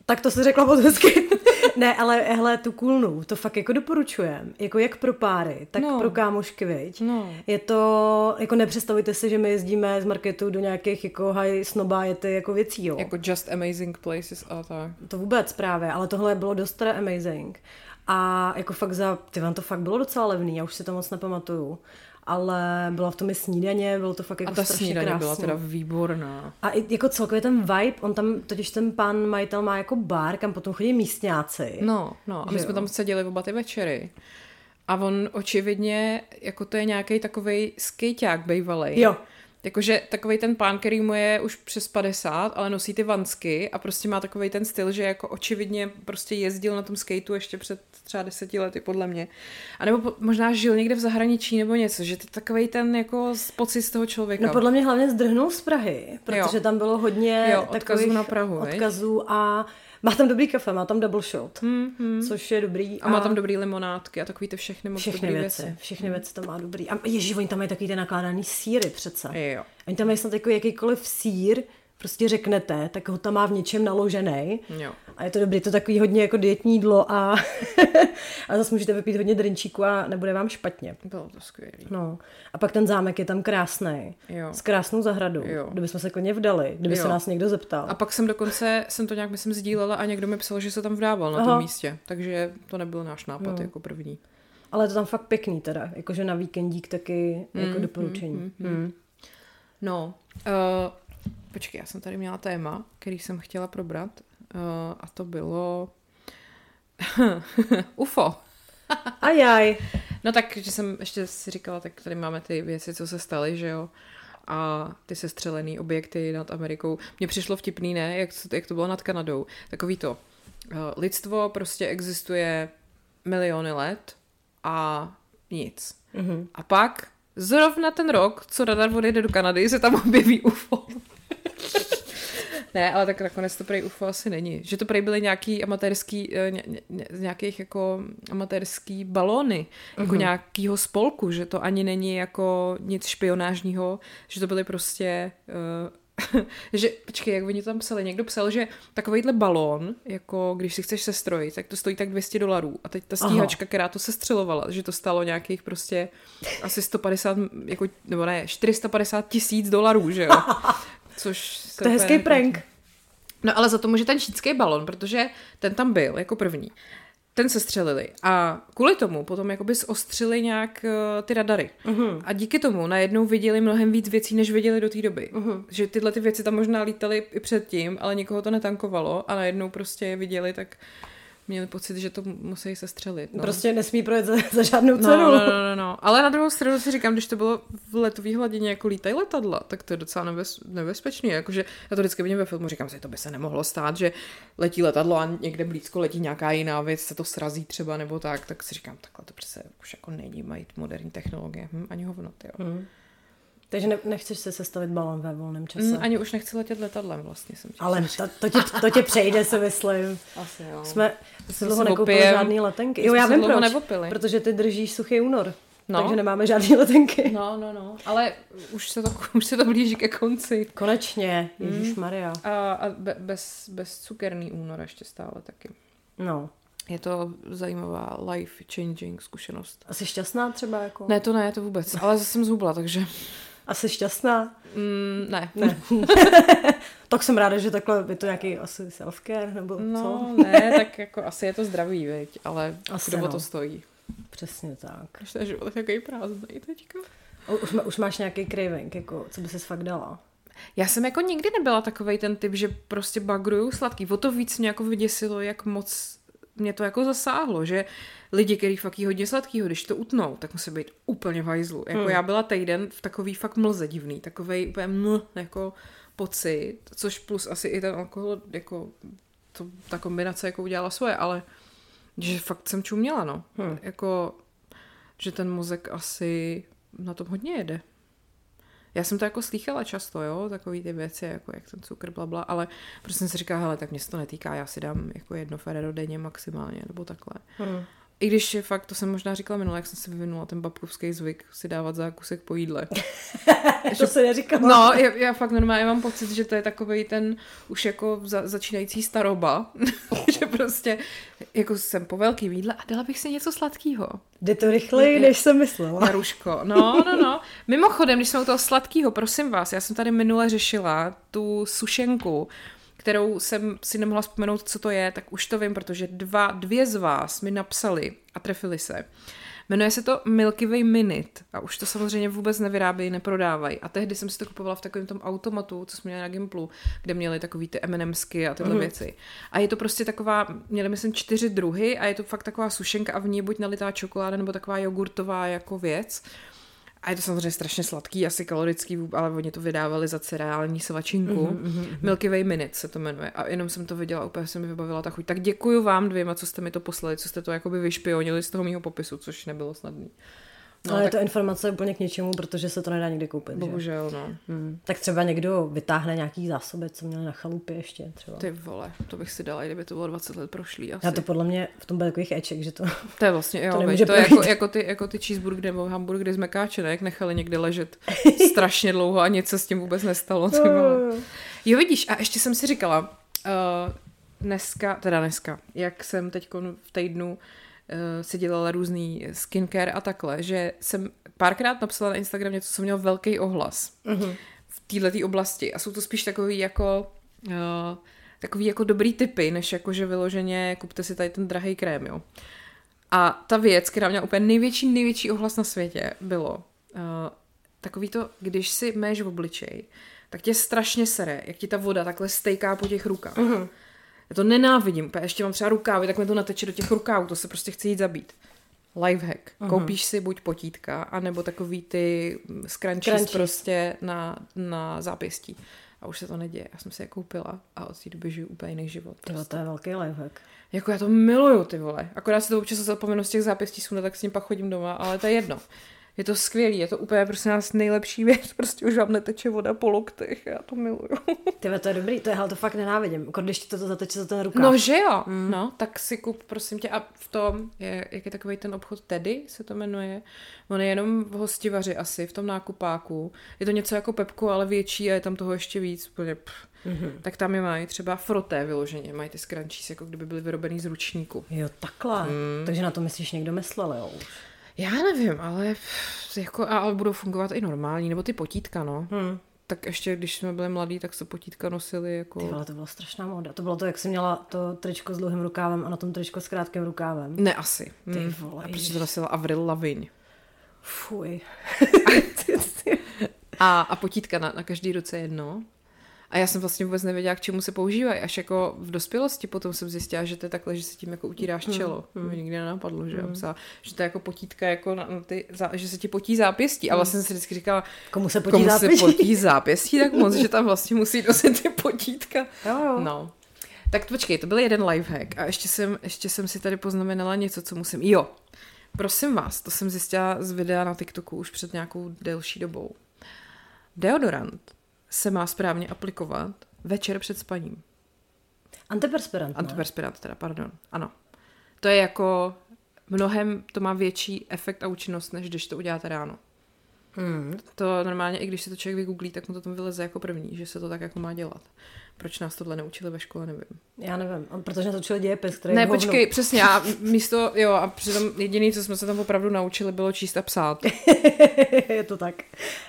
Tak to se řekla moc hezky. Ne, ale hele, tu kůlnu, to fakt jako doporučujem. Jako jak pro páry, tak no. pro kámošky, viď? No. Je to, jako nepředstavujte si, že my jezdíme z marketu do nějakých jako high snobájety jako věcí, jo. Jako just amazing places a tak. To vůbec právě, ale tohle bylo dost teda amazing. A jako fakt za, ty vám to fakt bylo docela levný, já už si to moc nepamatuju ale byla v tom i snídaně, bylo to fakt jako A ta strašně snídaně krásný. byla teda výborná. A i jako celkově ten vibe, on tam, totiž ten pan majitel má jako bar, kam potom chodí místňáci. No, no, a my Že jsme jo. tam seděli oba ty večery. A on očividně, jako to je nějaký takovej skejťák bejvalej. Jo. Jakože takový ten pán, který mu je už přes 50, ale nosí ty vansky a prostě má takový ten styl, že jako očividně prostě jezdil na tom skateu ještě před třeba deseti lety, podle mě. A nebo po, možná žil někde v zahraničí nebo něco, že to je takový ten jako pocit z toho člověka. No podle mě hlavně zdrhnul z Prahy, protože Jo. tam bylo hodně Jo, odkazů na Prahu, odkazů a má tam dobrý kafe, má tam double shot, Hmm, hmm. což je dobrý. A má tam dobrý limonádky a takový ty všechny moc všechny dobrý věci, věci. všechny věci to má dobrý. A ježiš, oni tam mají takový ty nakládaný síry přece. Jo. Oni tam mají snad jako jakýkoliv sír, prostě řeknete, tak ho tam má v něčem naložený. A je to dobrý, to takový hodně jako dietní jídlo a, a zase můžete vypít hodně drinčíku a nebude vám špatně. Bylo to skvělé. No. A pak ten zámek je tam krásný. Jo. S krásnou zahradou. Jo. Kdyby jsme se klidně vdali, kdyby Jo. se nás někdo zeptal. A pak jsem dokonce, jsem to nějak, myslím, sdílela a někdo mi psal, že se tam vdával na Aha. tom místě. Takže to nebyl náš nápad Jo. jako první. Ale je to tam fakt pěkný teda. Jakože na víkendík taky Mm, jako doporučení. Mm, No, uh, počkej, já jsem tady měla téma, který jsem chtěla probrat uh, a to bylo UFO. Ajaj. No tak, že jsem ještě si říkala, tak tady máme ty věci, co se staly, že jo, a ty sestřelený objekty nad Amerikou. Mně přišlo vtipný, ne, jak, to- jak to bylo nad Kanadou. Takový to, uh, lidstvo prostě existuje miliony let a nic. Mhm. A pak zrovna ten rok, co radar odjede do Kanady, se tam objeví UFO. ne, ale tak nakonec to prej UFO asi není. Že to prej byly nějaký amatérský, eh, ně, ně, nějakých jako amatérský balóny, jako nějakýho spolku, že to ani není jako nic špionážního, že to byly prostě uh, že, počkej, jak oni tam psali, někdo psal, že takovýhle balón, jako když si chceš sestrojit, tak to stojí tak 200 dolarů. A teď ta stíhačka, která to sestřelovala, že to stalo nějakých prostě asi 150, jako, nebo ne, 450 tisíc dolarů, že jo? Což To je hezký prank. No ale za to může ten čínský balon, protože ten tam byl jako první. Ten se střelili a kvůli tomu potom jakoby zostřili nějak uh, ty radary. Uh-huh. A díky tomu najednou viděli mnohem víc věcí, než viděli do té doby. Uh-huh. Že tyhle ty věci tam možná lítaly i předtím, ale nikoho to netankovalo a najednou prostě je viděli, tak měli pocit, že to musí se střelit. No. Prostě nesmí projet za, za žádnou No, cenu. no, no, no, no. Ale na druhou stranu si říkám, když to bylo v letový hladině jako lítají letadla, tak to je docela nebez, nebezpečný. Jakože já to vždycky vidím ve filmu, říkám si, to by se nemohlo stát, že letí letadlo a někde blízko letí nějaká jiná věc, se to srazí třeba nebo tak, tak si říkám, takhle to přece už jako není, mají moderní technologie, hm, ani hovno, jo. Hmm. Takže ne, nechceš se sestavit balon ve volném čase. Mm, ani už nechci letět letadlem vlastně. Jsem Ale to, to, tě, to tě přejde, si myslím. Asi jo. Jsme se dlouho nekoupili opijem. žádný letenky. Jo, já vím proč. neopili. Protože ty držíš suchý únor. No. Takže nemáme žádný letenky. No, no, no. Ale už se to, už se to blíží ke konci. Konečně, Ježíš Hmm. Maria. A, a be, bez, bez cukerný únor ještě stále taky. No. Je to zajímavá life-changing zkušenost. Asi šťastná třeba jako? Ne, to ne, to vůbec. Ale zase jsem zhubla, takže Asi šťastná? mm, ne. Ne. tak jsem ráda, že takhle je to nějaký asi self-care, nebo co? No, ne, tak jako asi je to zdravý, viď, ale Asi kdo no. to stojí. Přesně tak. Když ten život je takový prázdný teďka. Už, má, už máš nějaký craving, jako, co by ses fakt dala? Já jsem jako nikdy nebyla takovej ten typ, že prostě bagruju sladký. O to víc mě jako vyděsilo, jak moc mě to jako zasáhlo, že lidi, kteří fakt jí hodně sladkýho, když to utnou, tak musí být úplně v hajzlu. Jako Hmm. já byla týden v takový fakt mlze divný, takovej úplně ml, jako pocit, což plus asi i ten alkohol, jako to, ta kombinace jako udělala svoje, ale že fakt jsem čuměla, no. Hmm. Jako, že ten mozek asi na tom hodně jede. Já jsem to jako slýchala často, jo, takový ty věci, jako jak ten cukr, blabla, ale prostě jsem si říkala, hele, tak mě se to netýká, já si dám jako jedno Ferrero denně maximálně, nebo takhle. Hmm. I když je fakt, to jsem možná říkala minule, jak jsem si vyvinula ten babkovský zvyk si dávat zákusek po jídle. to se neříkala. No, já, já fakt normálně mám pocit, že to je takový ten už jako za, začínající staroba, že prostě jako jsem po velký jídle a dala bych si něco sladkého. Jde to rychleji, než jsem myslela. Naruško. No, no, no. Mimochodem, když jsme u toho sladkého, prosím vás, já jsem tady minule řešila tu sušenku, kterou jsem si nemohla vzpomenout, co to je, tak už to vím, protože dva, dvě z vás mi napsali a trefili se. Jmenuje se to Milky Way Minute a už to samozřejmě vůbec nevyrábějí, neprodávají. A tehdy jsem si to kupovala v takovém tom automatu, co jsme měli na Gimplu, kde měli takový ty M&Msky a tyhle mm. věci. A je to prostě taková, měli myslím čtyři druhy a je to fakt taková sušenka a v ní je buď nalitá čokoláda nebo taková jogurtová jako věc. A je to samozřejmě strašně sladký, asi kalorický, ale oni to vydávali za cereální svačinku. Mm-hmm. Milky Way Minute se to jmenuje. A jenom jsem to viděla, úplně se mi vybavila ta chuť. Tak děkuji vám dvěma, co jste mi to poslali, co jste to jakoby vyšpionili z toho mýho popisu, což nebylo snadný. No, ale je to informace úplně k ničemu, protože se to nedá nikdy koupit. Že? Bohužel, no. Hmm. Tak třeba někdo vytáhne nějaký zásoby, co měli na chalupě ještě třeba. Ty vole, to bych si dala, i kdyby to bylo 20 let prošlý asi. Já to podle mě v tom bude takových eček, že to... To je vlastně, jo, To to, je jako, jako, ty, jako ty cheeseburgery nebo hamburgery z mekáče, ne? Jak nechali někde ležet strašně dlouho a nic se s tím vůbec nestalo. Ty vole. Jo, vidíš, a ještě jsem si říkala, uh, dneska, teda dneska, jak jsem teď v týdnu si dělala různý skincare a takhle, že jsem párkrát napsala na Instagram něco, co mělo velký ohlas Mhm. v této oblasti a jsou to spíš takový jako uh, takový jako dobrý typy, než jako, že vyloženě kupte si tady ten drahý krém, jo. A ta věc, která měla úplně největší, největší ohlas na světě, bylo uh, takový to, když si méš v obličej, tak tě strašně sere, jak ti ta voda takhle stejká po těch rukách. Mhm. Já to nenávidím, úplně ještě mám třeba rukávy, tak mi to nateče do těch rukávů, to se prostě chci jít zabít. Lifehack. Mhm. Koupíš si buď potítka, anebo takový ty mm, scrunchies prostě na, na zápěstí. A už se to neděje. Já jsem si je koupila a od té doby žiju úplně jiný život. Tyhle, to je velký lifehack. Jako já to miluju, ty vole. Akorát si to občas zapomenu z těch zápěstí sundat, tak s ním pak chodím doma, ale to je jedno. Je to skvělý, je to úplně prostě nás nejlepší věc, prostě už vám neteče voda po loktech, já to miluju. Tyhle, to je dobrý, to je, hele, to fakt nenávidím. Jako když ti to zateče za ten rukáv. No, že jo, mm. no, tak si kup, prosím tě, a v tom, je, jak je takový ten obchod Tedy, se to jmenuje, on je jenom v hostivaři asi, v tom nákupáku, je to něco jako Pepko, ale větší a je tam toho ještě víc, úplně pff. Mm-hmm. tak tam je mají třeba froté vyloženě, mají ty scrunchies, jako kdyby byly vyrobený z ručníku. Jo, takhle. Mm. Takže na to myslíš někdo myslel, jo? už. Já nevím, ale jako, a- ale budou fungovat i normální, nebo ty potítka, no. Hmm. tak ještě když jsme byli mladí, tak se potítka nosili jako... Ty vole, to byla strašná moda. To bylo to, jak jsem měla to tričko s dlouhým rukávem a na tom tričko s krátkým rukávem. Ne, asi. Ty Hmm. vole, A protože to nosila Avril Lavigne. Fuj. A, a potítka na, na každý ruce jedno. A já jsem vlastně vůbec nevěděla, k čemu se používají. Až jako v dospělosti potom jsem zjistila, že to je takhle, že si tím jako utíráš čelo. Mm. Mi nikdy nenapadlo, že, mm. psala, že to je jako potítka, jako na, na ty, zá- že se ti potí zápěstí. A vlastně jsem si vždycky říkala, Komu se potí komu se zápěstí? potí zápěstí, tak moc, že tam vlastně musí nosit ty potítka. Jo, jo. No. Tak počkej, to byl jeden lifehack. A ještě jsem, ještě jsem si tady poznamenala něco, co musím. Jo, prosím vás, to jsem zjistila z videa na TikToku už před nějakou delší dobou. Deodorant se má správně aplikovat večer před spaním. Antiperspirant, ne? Antiperspirant teda, pardon. Ano. To je jako mnohem, to má větší efekt a účinnost, než když to uděláte ráno. Hmm. To normálně, i když si to člověk vygooglí, tak mu to tam vyleze jako první, že se to tak jako má dělat. Proč nás tohle neučili ve škole, nevím. Já nevím, protože natočil dějepis, který Ne, je hovno. počkej, přesně, a místo, jo, a přitom jediný, co jsme se tam opravdu naučili, bylo číst a psát. je to tak.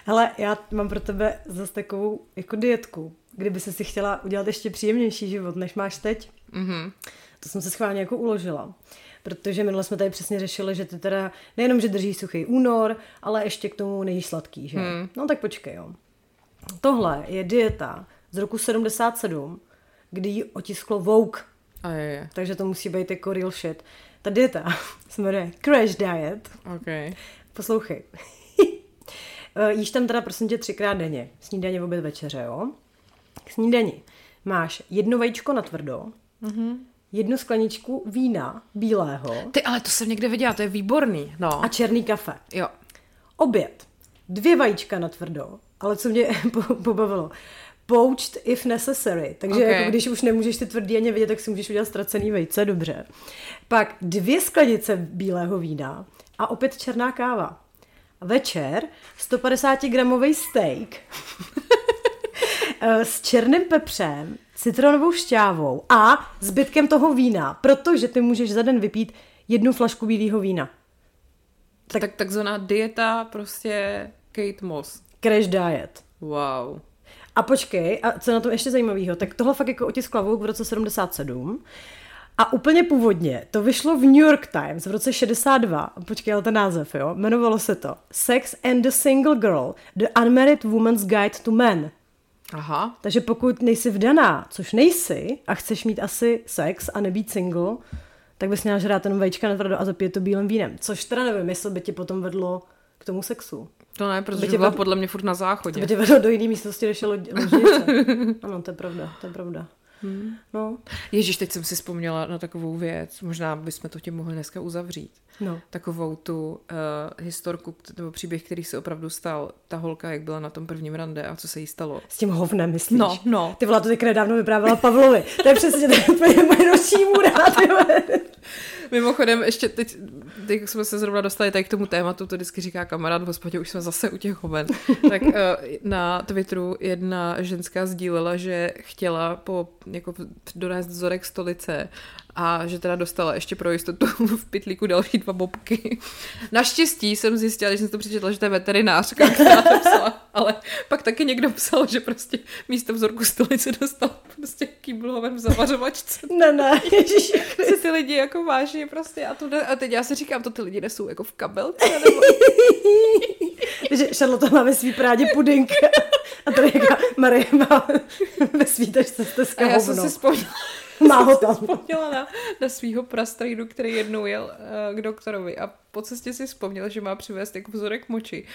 Hele, já mám pro tebe zase takovou jako dietku, kdyby se si chtěla udělat ještě příjemnější život, než máš teď. Mhm. To jsem se schválně jako uložila. Protože minule jsme tady přesně řešili, že ty teda nejenom, že drží suchý únor, ale ještě k tomu nejíš sladký, že? Hmm. No tak počkej, jo. Tohle je dieta z roku 77, kdy ji otisklo Vogue, A je, je. takže to musí být jako real shit. Ta dieta se jmenuje Crash Diet. OK. Poslouchej. Eh, Jíš tam teda prosím tě třikrát denně. Snídaně, oběd, večeře, jo? K snídani máš jedno vajíčko na tvrdo, mm-hmm. Jednu skleničku vína bílého Ty, ale to jsem někde viděla, to je výborný, no. a černý kafe. Jo. Oběd. Dvě vajíčka na tvrdo, ale co mě po- pobavilo. Poached if necessary. Takže Ok. okay. jako když už nemůžeš ty tvrdý ani vidět, tak si můžeš udělat ztracený vejce, dobře. Pak dvě sklenice bílého vína a opět černá káva. Večer 150 gramový steak eh, s černým pepřem, citronovou šťávou a zbytkem toho vína, protože ty můžeš za den vypít jednu flašku bílého vína. Tak, tak takzvaná dieta prostě Kate Moss. Crash diet. Wow. A počkej, a co na tom ještě zajímavého, tak tohle fakt jako otiskla Vogue v roce 77 a úplně původně to vyšlo v New York Times v roce 62, A počkej, ale ten název, jo, jmenovalo se to Sex and the Single Girl, The Unmarried Woman's Guide to Men. Aha. Takže pokud nejsi vdaná, což nejsi, a chceš mít asi sex a nebýt single, tak bys měla žrát jenom vajíčka na tvrdo a zapít to bílým vínem. Což teda nevím, jestli by ti potom vedlo k tomu sexu. To ne, protože By tě byla vedl- podle mě furt na To záchodě. by tě vedlo do jiné místnosti, než je lo- ložnice. ano, to je pravda, to je pravda. No, Ježíš, teď jsem si vzpomněla na takovou věc, možná bychom to tím mohli dneska uzavřít. No. Takovou tu uh, historku, nebo příběh, který se opravdu stal. Ta holka, jak byla na tom prvním rande a co se jí stalo. S tím hovnem, myslíš? No, no. Ty vole, to teď nedávno vyprávěla Pavlovi. To je přesně to je úplně moje noční můra. Mimochodem, ještě teď, teď jsme se zrovna dostali tady k tomu tématu, to vždycky říká kamarád v hospodě, už jsme zase u těch hoven. tak uh, na Twitteru jedna ženská sdílela, že chtěla po, jako donést vzorek stolice a že teda dostala ještě pro jistotu v pytlíku další dva bobky. Naštěstí jsem zjistila, když jsem to přečetla, že to je veterinářka, která to psala, ale pak taky někdo psal, že prostě místo vzorku stolice dostal prostě kýbloven v zavařovačce Ne, ne, ježiši. si ty lidi jako vážně prostě a, to, ne- a teď já si říkám, to ty lidi nesou jako v kabelce, nebo že Charlotte má ve svý prádě pudink a tady jaká Marie má ve svítačce z a já jsem si vzpomněla, Má ho tam. vzpomněla na, na svýho prastrejdu, který jednou jel uh, k doktorovi a po cestě si vzpomněl, že má přivést jako vzorek moči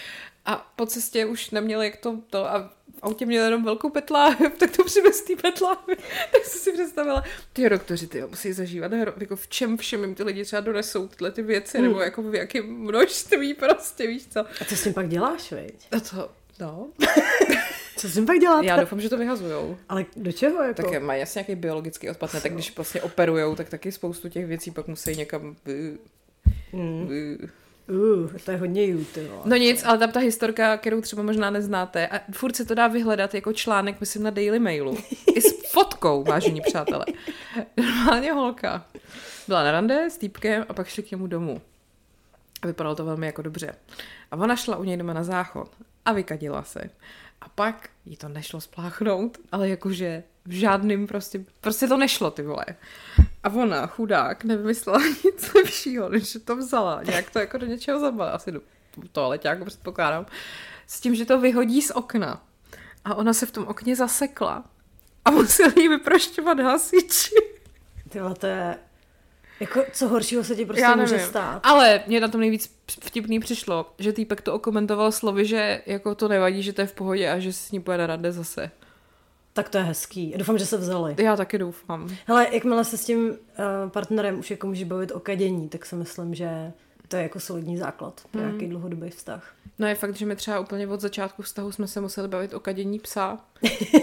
a po cestě už neměl jak to, to a v autě měl jenom velkou petláhev, tak to přivez tý petláhev. tak jsem si představila, ty doktoři, ty musí zažívat, hro- jako v čem všem jim ty lidi třeba donesou tyhle ty věci, nebo jako v jakém množství prostě, víš co. A co s tím pak děláš, veď? A to, no, Co s tím pak děláte? já doufám, že to vyhazujou. Ale do čeho, jako? Tak mají jasně nějaký biologický odpad, ne? tak když vlastně operujou, tak taky spoustu těch věcí pak musí někam... Mm. Uh, to je hodně ty vole. No nic, ale tam ta historka, kterou třeba možná neznáte, a furt se to dá vyhledat jako článek, myslím, na Daily Mailu. I s fotkou, vážení přátelé. Normálně holka. Byla na rande s týpkem a pak šli k němu domů. A vypadalo to velmi jako dobře. A ona šla u něj doma na záchod a vykadila se. A pak jí to nešlo spláchnout, ale jakože v žádným prostě, prostě to nešlo, ty vole. A ona, chudák, nevymyslela nic lepšího, než že to vzala. Nějak to jako do něčeho zabala, asi do toaleťáku předpokládám. S tím, že to vyhodí z okna. A ona se v tom okně zasekla. A museli jí vyprošťovat hasiči. Tyhle, to je... Jako, co horšího se ti prostě Já může stát? Ale mě na tom nejvíc vtipný přišlo, že týpek to okomentoval slovy, že jako to nevadí, že to je v pohodě a že s ní pojede rande zase. Tak to je hezký. Doufám, že se vzali. Já taky doufám. Hele, jakmile se s tím uh, partnerem už jako může bavit o kadění, tak si myslím, že to je jako solidní základ pro hmm. nějaký dlouhodobý vztah. No je fakt, že my třeba úplně od začátku vztahu jsme se museli bavit o kadění psa.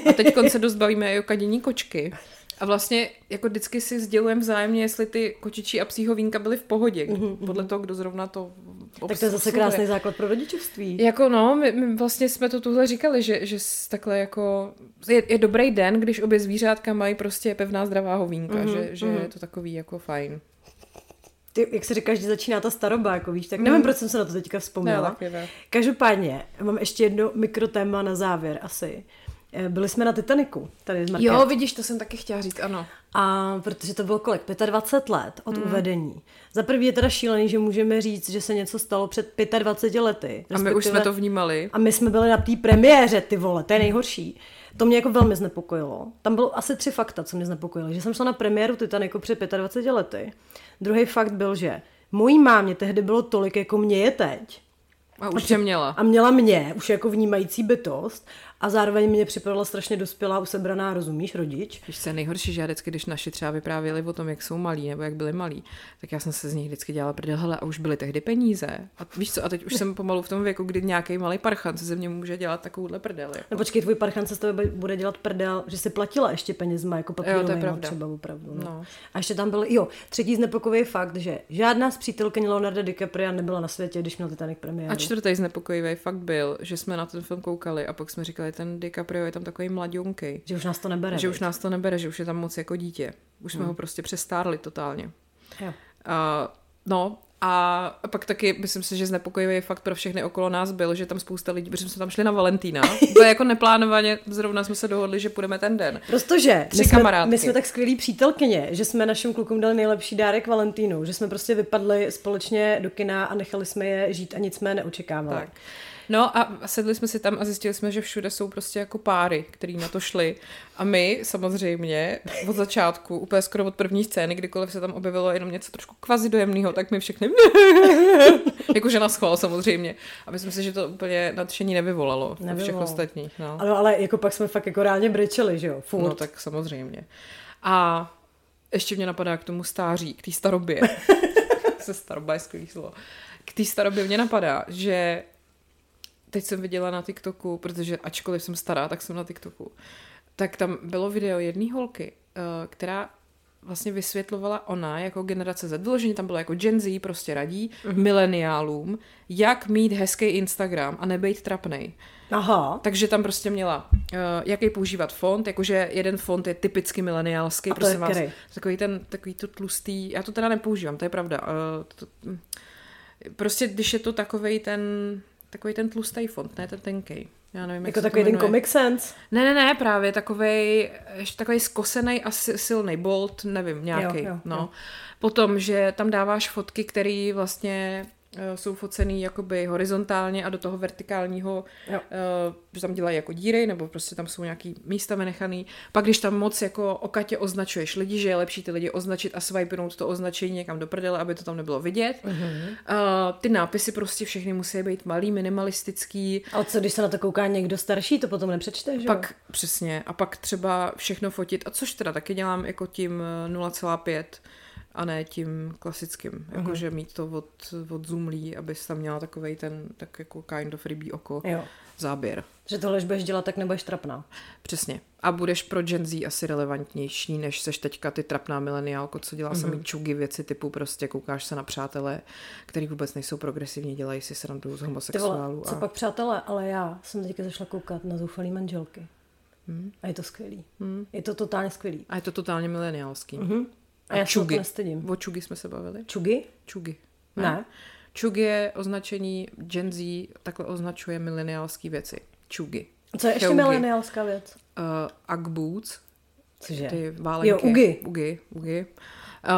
A teď se dost bavíme i o kadění kočky. A vlastně jako vždycky si sdělujeme vzájemně, jestli ty kočičí a psího vínka byly v pohodě, mm-hmm. podle toho, kdo zrovna to obsluhuje. Tak to je zase krásný základ pro rodičovství. Jako no, my, my vlastně jsme to tuhle říkali, že, že takhle jako je, je dobrý den, když obě zvířátka mají prostě pevná zdravá hovínka, mm-hmm. že, že mm-hmm. je to takový jako fajn. Ty, jak se říká, že začíná ta staroba, jako víš, tak nevím, mm. proč jsem se na to teďka vzpomněla. Ne, ne. Každopádně, mám ještě jedno mikrotéma na závěr asi. Eh, byli jsme na Titaniku, tady z. Jo, vidíš, to jsem taky chtěla říct, ano. A protože to bylo kolik? 25 let od mm. uvedení. Za prvý je teda šílený, že můžeme říct, že se něco stalo před 25 lety. A my už jsme to vnímali. A my jsme byli na té premiéře, ty vole, to je nejhorší. To mě jako velmi znepokojilo. Tam bylo asi tři fakta, co mě znepokojilo. Že jsem šla na premiéru Titaniku před 25 lety. Druhý fakt byl, že mojí mámě tehdy bylo tolik, jako mě je teď. A už tě měla. A měla mě, už jako vnímající bytost a zároveň mě připadala strašně dospělá, usebraná, rozumíš, rodič. Víš, je nejhorší, že já vždycky, když naši třeba vyprávěli o tom, jak jsou malí nebo jak byli malí, tak já jsem se z nich vždycky dělala prdel, hele, a už byly tehdy peníze. A víš co, a teď už jsem pomalu v tom věku, kdy nějaký malý parchan se ze mě může dělat takovouhle prdel. Jako. No počkej, tvůj parchan se z tebe bude dělat prdel, že si platila ještě penězma, jako papírový, jo, to je pravda. třeba opravdu. No. no. A ještě tam byl, jo, třetí znepokojivý fakt, že žádná z přítelkyň Leonardo DiCaprio nebyla na světě, když měl Titanic premiéru. A čtvrtý znepokojivý fakt byl, že jsme na ten film koukali a pak jsme říkali, ten DiCaprio je tam takový mladionky. Že už nás to nebere. Že už nás to nebere, že už je tam moc jako dítě. Už jsme hmm. ho prostě přestárli totálně. Jo. Uh, no, a pak taky myslím si, že znepokojivý fakt pro všechny okolo nás byl, že tam spousta lidí, protože jsme tam šli na Valentína. To je jako neplánovaně, zrovna jsme se dohodli, že půjdeme ten den. Protože Tři my, jsme, my jsme tak skvělí přítelkyně, že jsme našim klukům dali nejlepší dárek Valentínu, že jsme prostě vypadli společně do kina a nechali jsme je žít a nic jsme neočekávali. Tak. No a sedli jsme si tam a zjistili jsme, že všude jsou prostě jako páry, který na to šli. A my samozřejmě od začátku, úplně skoro od první scény, kdykoliv se tam objevilo jenom něco trošku kvazi dojemného, tak my všechny jakože na schvál samozřejmě. A myslím si, že to úplně nadšení nevyvolalo, nevyvolalo. všech ostatních. No. Ale, ale jako pak jsme fakt jako reálně brečeli, že jo? Furt. No tak samozřejmě. A ještě mě napadá k tomu stáří, k té starobě. se staroba je skvělý slovo. K té starobě mě napadá, že teď jsem viděla na TikToku, protože ačkoliv jsem stará, tak jsem na TikToku, tak tam bylo video jedné holky, eh, která vlastně vysvětlovala ona jako generace Z. Vyloženě tam bylo jako Gen Z prostě radí mm-hmm. mileniálům, jak mít hezký Instagram a nebejt trapnej. Aha. Takže tam prostě měla, uh, jaký používat font, jakože jeden font je typicky mileniálský, prosím vás. Takový ten, takový to tlustý, já to teda nepoužívám, to je pravda. Uh, to, prostě když je to takový ten, takový ten tlustý font, ne ten tenkej. Já nevím, jako takový ten Comic Sans? Ne, ne, ne, právě takový, ještě takový skosený a silný bolt, nevím, nějaký. No. Jo. Potom, že tam dáváš fotky, které vlastně jsou focený jakoby horizontálně a do toho vertikálního, jo. Uh, že tam dělají jako díry, nebo prostě tam jsou nějaký místa vynechaný. Pak když tam moc jako okatě označuješ lidi, že je lepší ty lidi označit a swipenout to označení někam do prdele, aby to tam nebylo vidět. Uh, ty nápisy prostě všechny musí být malý, minimalistický. Ale co když se na to kouká někdo starší, to potom nepřečte, že Pak přesně. A pak třeba všechno fotit, a což teda taky dělám jako tím 0,5 a ne tím klasickým. Uh-huh. Jakože mít to od, od zoomlí, abys tam měla takový ten tak jako kind of rybí oko jo. záběr. Že tohle, budeš dělat, tak nebudeš trapná. Přesně. A budeš pro Gen Z asi relevantnější, než seš teďka ty trapná mileniálko, co dělá uh-huh. samý čugy věci typu prostě koukáš se na přátelé, který vůbec nejsou progresivní, dělají si srandu z homosexuálů. Co a... pak přátelé, ale já jsem teďka zašla koukat na zoufalý manželky. Hmm. A je to skvělý. Hmm. Je to totálně skvělý. A je to totálně mileniálský. Mm-hmm. A já čugy. se nestydím. O čugy jsme se bavili. Čugy? Čugy. Ne. ne. Čugy je označení Gen Z, takhle označuje mileniálské věci. Čugy. Co je ještě mileniálská věc? Uh, Ugg boots, Cože? ty válenky. Jo, Ugy. Ugy, Ugy. Uh,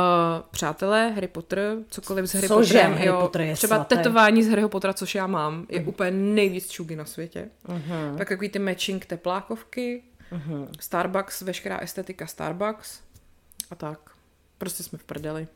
přátelé, Harry Potter, cokoliv s Harry Cože? Potterem. Harry jo, Potter je třeba svatý. tetování z Harryho Pottera, což já mám, je Mhm. úplně nejvíc čugy na světě. Uh-huh. Pak takový ty matching teplákovky, Uh-huh. Starbucks, veškerá estetika Starbucks a tak. Prostě jsme v prdeli.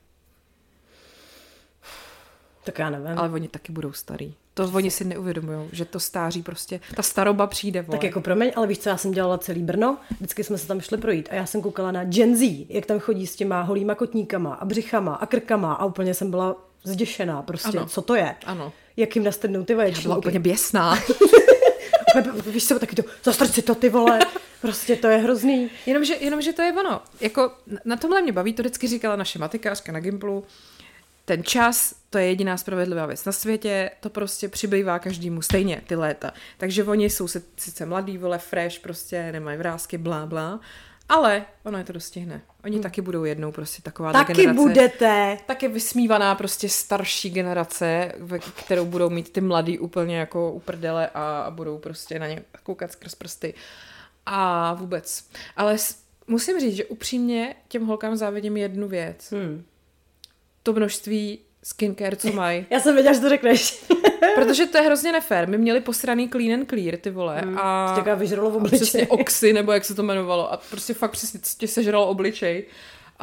Tak já nevím. Ale oni taky budou starý. To oni si neuvědomují, že to stáří prostě, ta staroba přijde, vole. Tak jako promiň, ale víš co, já jsem dělala celý Brno, vždycky jsme se tam šli projít a já jsem koukala na Gen Z, jak tam chodí s těma holýma kotníkama a břichama a krkama a úplně jsem byla zděšená prostě, Ano. co to je? Ano. Jak jim nastrhnou ty Já vaječníky. byla úplně běsná. Víš co, taky to, zastrč si to ty vole, prostě to je hrozný. Jenomže, jenomže to je ono. Jako na- tomhle mě baví, to vždycky říkala naše matikářka na Gimplu. Ten čas, to je jediná spravedlivá věc na světě, to prostě přibývá každému stejně, ty léta. Takže oni jsou si, sice mladí, vole, fresh, prostě nemají vrázky, blá, blá, ale ono je to dostihne. Oni hmm. taky budou jednou prostě taková Taky generace. budete. Tak je vysmívaná prostě starší generace, ve- kterou budou mít ty mladí úplně jako uprdele a, a budou prostě na ně koukat skrz prsty. A vůbec. Ale s, musím říct, že upřímně těm holkám závidím jednu věc. Hmm. To množství skincare, co mají. Já jsem věděla, že to řekneš. Protože to je hrozně nefér. My měli posraný clean and clear, ty vole. Hmm. A, Taká vyžralo v a obličeji. přesně oxy, nebo jak se to jmenovalo. A prostě fakt přesně tě sežral obličej.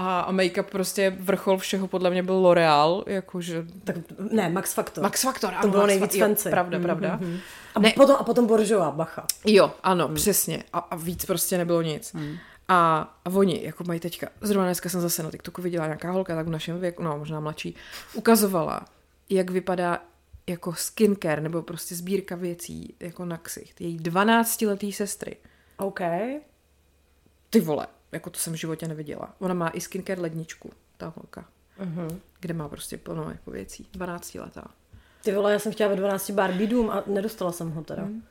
A, a make-up prostě vrchol všeho podle mě byl L'Oreal, jakože Tak, ne, Max Factor. Max Factor, to ano, bylo Max nejvíc Fa- jo, fancy. Pravda, Mm, pravda. mm, mm. A, Ne. potom, a potom Boržová, bacha. Jo, ano, hmm. přesně. A, a víc prostě nebylo nic. Mm. A, a oni, jako mají teďka, zrovna dneska jsem zase na TikToku viděla nějaká holka, tak v našem věku, no možná mladší, ukazovala, jak vypadá jako skincare, nebo prostě sbírka věcí, jako na ksicht. Její 12-letý sestry. OK. Ty vole, jako to jsem v životě neviděla. Ona má i skincare ledničku, ta holka, Uh-huh. kde má prostě plno jako věcí. 12 letá. Ty vole, já jsem chtěla ve 12 Barbie dům a nedostala jsem ho teda. Hmm.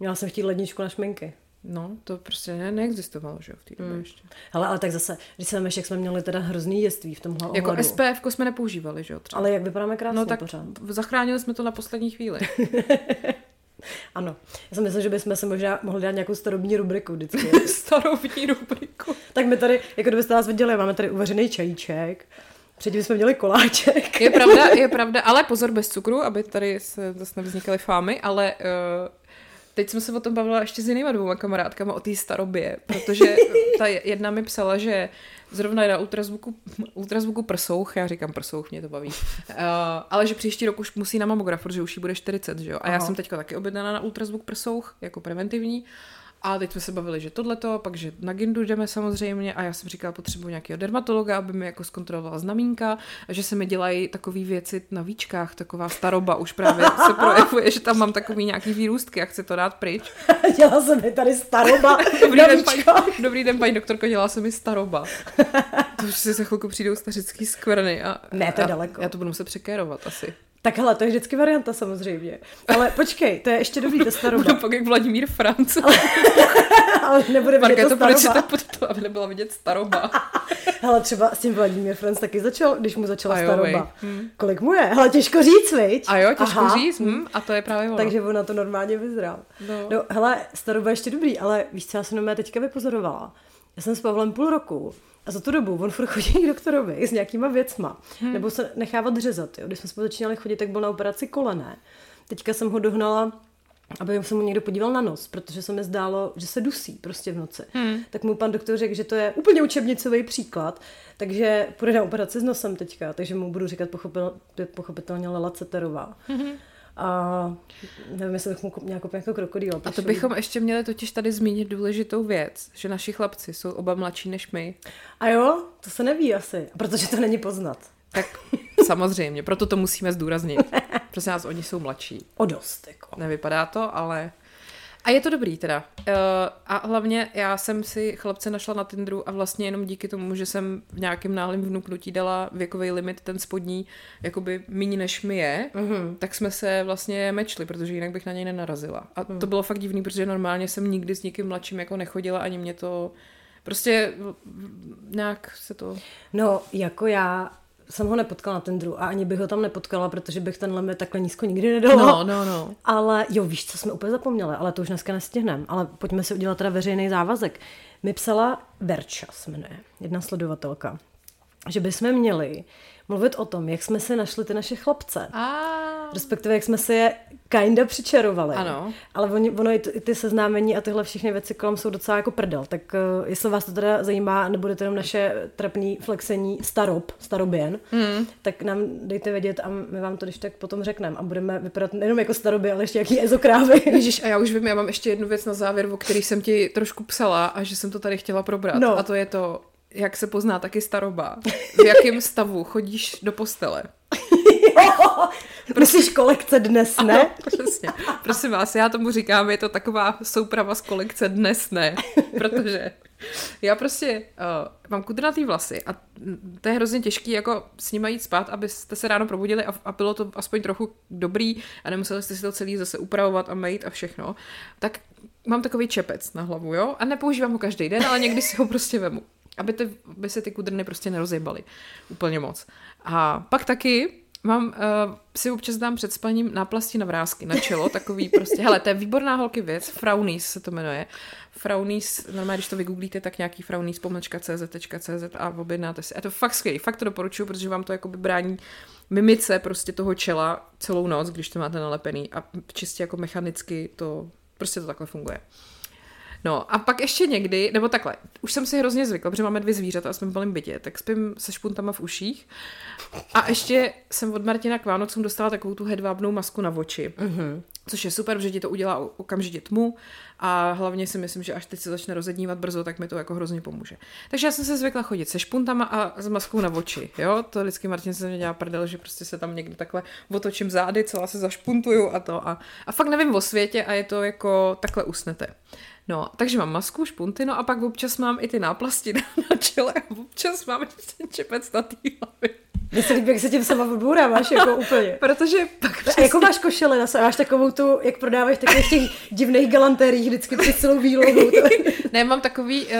Měla jsem chtít ledničku na šminky. No, to prostě ne, neexistovalo, že jo, v té době Hmm. ještě. Hele, ale tak zase, když se vemeš, jak jsme měli teda hrozný dětství v tomhle Jako ohledu. SPF jsme nepoužívali, že jo, třeba. Ale jak vypadáme krásně No tak pořád. zachránili jsme to na poslední chvíli. Ano. Já jsem myslím, že bychom se možná mohli dát nějakou starobní rubriku vždycky. Starovní rubriku. tak my tady, jako kdybyste nás viděli, máme tady uvařený čajíček. Předtím jsme měli koláček. Je pravda, je pravda, ale pozor bez cukru, aby tady se zase nevznikaly fámy, ale uh, teď jsme se o tom bavila ještě s jinýma dvouma kamarádkama o té starobě, protože ta jedna mi psala, že zrovna na ultrazvuku, ultrazvuku prsouch, já říkám prsouch, mě to baví, uh, ale že příští rok už musí na mamograf, protože už jí bude 40, že jo? A já Aha. jsem teďka taky objednaná na ultrazvuk prsouch, jako preventivní. A teď jsme se bavili, že tohleto, pak že na Gindu jdeme samozřejmě a já jsem říkala, potřebuji nějakého dermatologa, aby mi jako zkontrolovala znamínka a že se mi dělají takové věci na víčkách, taková staroba už právě se projevuje, že tam mám takový nějaký výrůstky a chci to dát pryč. Dělala jsem mi tady staroba. Dobrý den, paní, dobrý den, paní doktorko, dělá se mi staroba. To už si za chvilku přijdou stařický skvrny a Ne, to je a, daleko. Já to budu muset překérovat asi. Tak hele, to je vždycky varianta samozřejmě. Ale počkej, to je ještě dobrý, ta staroba. Budu pak jak Vladimír Franc. Ale nebude vidět Markéto, to proč staroba. to pod to, aby nebyla vidět staroba. Hele, třeba s tím Vladimír Franc taky začal, když mu začala A jo, staroba. vej. Hm. Kolik mu je? Hele, těžko říct, viď? A jo, těžko Aha. říct, hm, a to je právě ono. Takže on na to normálně vyzrál. No. No, hele, staroba je ještě dobrý, ale víš, co já jsem na teďka vypozorovala? Já jsem s Pavlem půl roku a za tu dobu on furt chodí k doktorovi s nějakýma věcma. Hmm. Nebo se nechávat řezat. Jo. Když jsme spolu začínali chodit, tak byl na operaci kolené. Teďka jsem ho dohnala aby se mu někdo podíval na nos, protože se mi zdálo, že se dusí prostě v noci. Hmm. Tak mu pan doktor řekl, že to je úplně učebnicový příklad, takže půjde na operaci s nosem teďka, takže mu budu říkat pochopil, pochopitelně Lela Ceterová. Hmm. A nevím, jestli bych mu nějak jako krokodýl. A to bychom ještě měli totiž tady zmínit důležitou věc, že naši chlapci jsou oba mladší než my. A jo, to se neví asi, protože to není poznat. Tak samozřejmě, proto to musíme zdůraznit. Prosím nás, oni jsou mladší. O dost, jako. Nevypadá to, ale... A je to dobrý teda. Uh, a hlavně já jsem si chlapce našla na Tinderu a vlastně jenom díky tomu, že jsem v nějakém náhlém vnuknutí dala věkový limit, ten spodní, jakoby méně než mi je, Mhm. tak jsme se vlastně mečli, protože jinak bych na něj nenarazila. A to bylo fakt divný, protože normálně jsem nikdy s nikým mladším jako nechodila, ani mě to... Prostě nějak se to... No, jako já jsem ho nepotkala na Tindru a ani bych ho tam nepotkala, protože bych ten limit takhle nízko nikdy nedala. No, no, no. Ale jo, víš, co jsme úplně zapomněli, ale to už dneska nestihneme. Ale pojďme si udělat teda veřejný závazek. Mi psala Verča, se jmenuje, jedna sledovatelka, že bychom měli mluvit o tom, jak jsme si našli ty naše chlapce. A... Respektive, jak jsme si je kinda přičarovali. Ano. Ale oni, ono i ty, i ty seznámení a tyhle všechny věci kolem jsou docela jako prdel. Tak uh, jestli vás to teda zajímá, nebudete jenom naše trapný flexení starob, staroběn, mm. tak nám dejte vědět a my vám to když tak potom řekneme. A budeme vypadat nejenom jako staroby, ale ještě jaký ezokrávy. Ježíš, a já už vím, já mám ještě jednu věc na závěr, o který jsem ti trošku psala a že jsem to tady chtěla probrat. No. A to je to, jak se pozná taky staroba. V jakém stavu chodíš do postele. Myslíš kolekce dnes, ne? Ano, přesně. Prosím vás, já tomu říkám, je to taková souprava z kolekce dnes ne, protože já prostě uh, mám kudrnatý vlasy a to je hrozně těžký jako s nimi jít spát, abyste se ráno probudili a, a bylo to aspoň trochu dobrý a nemuseli jste si to celý zase upravovat a mít a všechno. Tak mám takový čepec na hlavu, jo? A nepoužívám ho každý den, ale někdy si ho prostě vemu. Aby, ty, aby se ty kudrny prostě nerozjebaly úplně moc. A pak taky Mám, uh, si občas dám před spaním náplasti na vrázky na čelo, takový prostě, hele, to je výborná holky věc, Fraunis se to jmenuje. Fraunis, normálně, když to vygooglíte, tak nějaký pomlčka cz.cz a objednáte si. A to fakt skvělý, fakt to doporučuji, protože vám to jakoby brání mimice prostě toho čela celou noc, když to máte nalepený a čistě jako mechanicky to, prostě to takhle funguje. No a pak ještě někdy, nebo takhle, už jsem si hrozně zvykla, protože máme dvě zvířata a jsme v malém bytě, tak spím se špuntama v uších. A ještě jsem od Martina k Vánocům dostala takovou tu hedvábnou masku na oči. Mm-hmm. Což je super, protože ti to udělá okamžitě tmu a hlavně si myslím, že až teď se začne rozednívat brzo, tak mi to jako hrozně pomůže. Takže já jsem se zvykla chodit se špuntama a s maskou na oči, jo, to vždycky Martin se mě dělá prdel, že prostě se tam někdy takhle otočím zády, celá se zašpuntuju a to a, a fakt nevím o světě a je to jako takhle usnete. No, takže mám masku, špunty, no a pak občas mám i ty náplasti na čele a občas mám ještě čepec na té hlavě. Mně se líbí, jak se tím sama odbouráváš, jako úplně. Protože pak přesně... A jako máš košele na máš takovou tu, jak prodáváš takových těch divných galantérií vždycky přes celou výlohu. ne, mám takový, uh,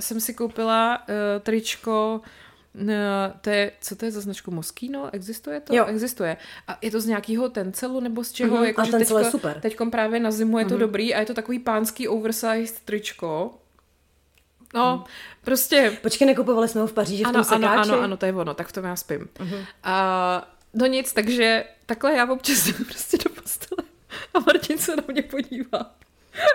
jsem si koupila uh, tričko, No, to je, co to je za značku Moskino? Existuje to? Jo. Existuje. A je to z nějakého tencelu nebo z čeho? Mhm, Jako, a tencel je super. Teďkom právě na zimu je to Mhm. dobrý a je to takový pánský oversized tričko. No, Mhm. prostě... Počkej, nekupovali jsme ho v Paříži v Ano, tom ano, sekáči? ano, ano, to je ono, tak v tom já spím. Mhm. A no nic, takže takhle já občas jdu prostě do postele a Martin se na mě podívá.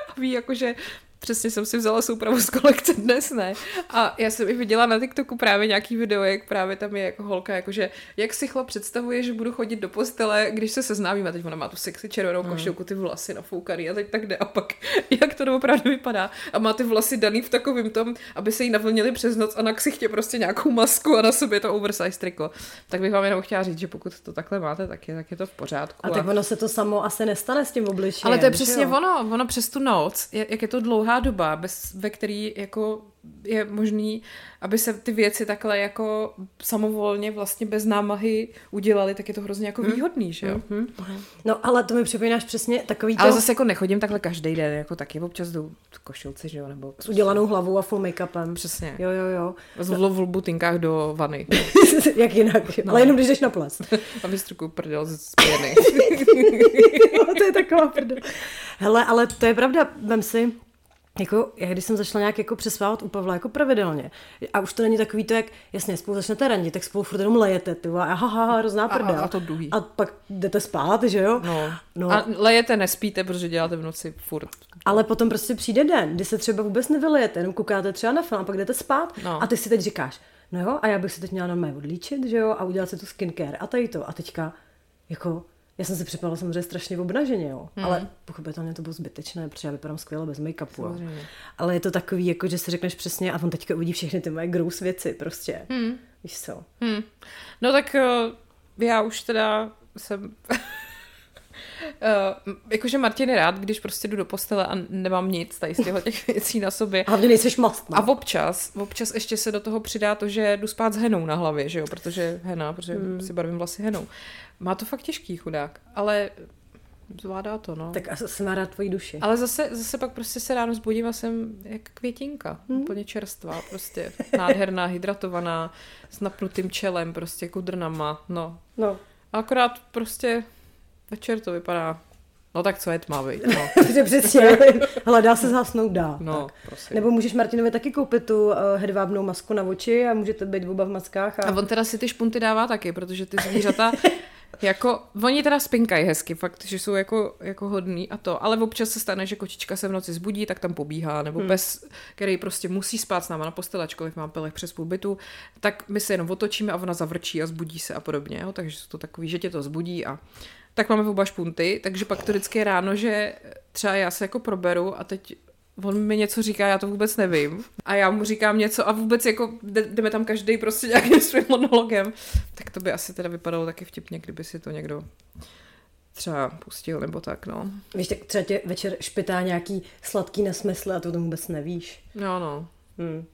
A ví, jakože přesně jsem si vzala soupravu z kolekce dnes, ne? A já jsem i viděla na TikToku právě nějaký video, jak právě tam je jako holka, jakože jak si chlap představuje, že budu chodit do postele, když se seznámíme, a teď ona má tu sexy červenou Hmm. košilku, ty vlasy nafoukaný a teď tak jde a pak jak to opravdu vypadá. A má ty vlasy daný v takovém tom, aby se jí navlnili přes noc a na ksichtě prostě nějakou masku a na sobě to oversize triko. Tak bych vám jenom chtěla říct, že pokud to takhle máte, tak je, tak je to v pořádku. A tak ono se to samo asi nestane s tím obličejem. Ale to je přesně jo? ono, ono přes tu noc, jak je to dlouhá doba, bez, ve který jako je možný, aby se ty věci takhle jako samovolně vlastně bez námahy udělaly, tak je to hrozně jako výhodný, že jo? Hm? No ale to mi připomínáš přesně takový Ale to zase jako nechodím takhle každý den, jako taky občas jdu v košilci, že jo, nebo s udělanou hlavou a full make-upem. Přesně. Jo, jo, jo. z v, v butinkách do vany Jak jinak. No. Ale jenom když jdeš na ples. a vystrukuju prdel z pěny. No, to je taková prdel. Hele, ale to je pravda, vem si, jako, já když jsem začala nějak jako přespávat u Pavla jako pravidelně, a už to není takový to, jak jasně, spolu začnete randit, tak spolu furt jenom lejete, ty a haha, hrozná A- a- prdel. a to druhý. A pak jdete spát, že jo? No. No. A lejete, nespíte, protože děláte v noci furt. Ale potom prostě přijde den, kdy se třeba vůbec nevylejete, jenom koukáte třeba na film a pak jdete spát No. a ty si teď říkáš, no jo, a já bych se teď měla normálně odlíčit, že jo, a udělat si tu skincare a tady to. A teďka, jako, já jsem se připadala samozřejmě strašně obnaženě, jo, hmm. ale pochopitelně to bylo zbytečné, protože já vypadám skvěle bez make-upu. Jo. Ale je to takový, jako, že si řekneš přesně a on teďka uvidí všechny ty moje grous věci, prostě. Hmm. Víš co? Hmm. No tak eh, já už teda jsem... Uh, jakože Martin je rád, když prostě jdu do postele a nemám nic tady z těchto těch věcí na sobě. A hlavně nejseš mastná. A občas, občas ještě se do toho přidá to, že jdu spát s henou na hlavě, že jo, protože hena, protože hmm. si barvím vlasy henou. Má to fakt těžký chudák, ale zvládá to, no. Tak asi má rád tvoji duši. Ale zase, zase pak prostě se ráno zbudím a jsem jak květinka, hmm. úplně čerstvá, prostě nádherná, hydratovaná, s napnutým čelem, prostě kudrnama, no. No. A akorát prostě večer to vypadá No tak co je tmavý, no. Protože přesně, ale dá se zhasnout, dá. No, tak. prosím. Nebo můžeš Martinovi taky koupit tu uh, hedvábnou masku na oči a můžete být oba v maskách. A... a on teda si ty špunty dává taky, protože ty zvířata jako, oni teda spinkají hezky, fakt, že jsou jako, jako hodný a to, ale občas se stane, že kočička se v noci zbudí, tak tam pobíhá, nebo hmm. pes, který prostě musí spát s náma na posteli, ačkoliv má pelech přes půl bytu, tak my se jenom otočíme a ona zavrčí a zbudí se a podobně, jo? takže jsou to takový, že tě to zbudí a tak máme oba špunty, takže pak to vždycky je ráno, že třeba já se jako proberu a teď on mi něco říká, já to vůbec nevím. A já mu říkám něco a vůbec jako jdeme tam každý prostě nějakým svým monologem. Tak to by asi teda vypadalo taky vtipně, kdyby si to někdo třeba pustil nebo tak, no. Víš, tak třeba tě večer špitá nějaký sladký nesmysl a to to vůbec nevíš. No, no. Hmm.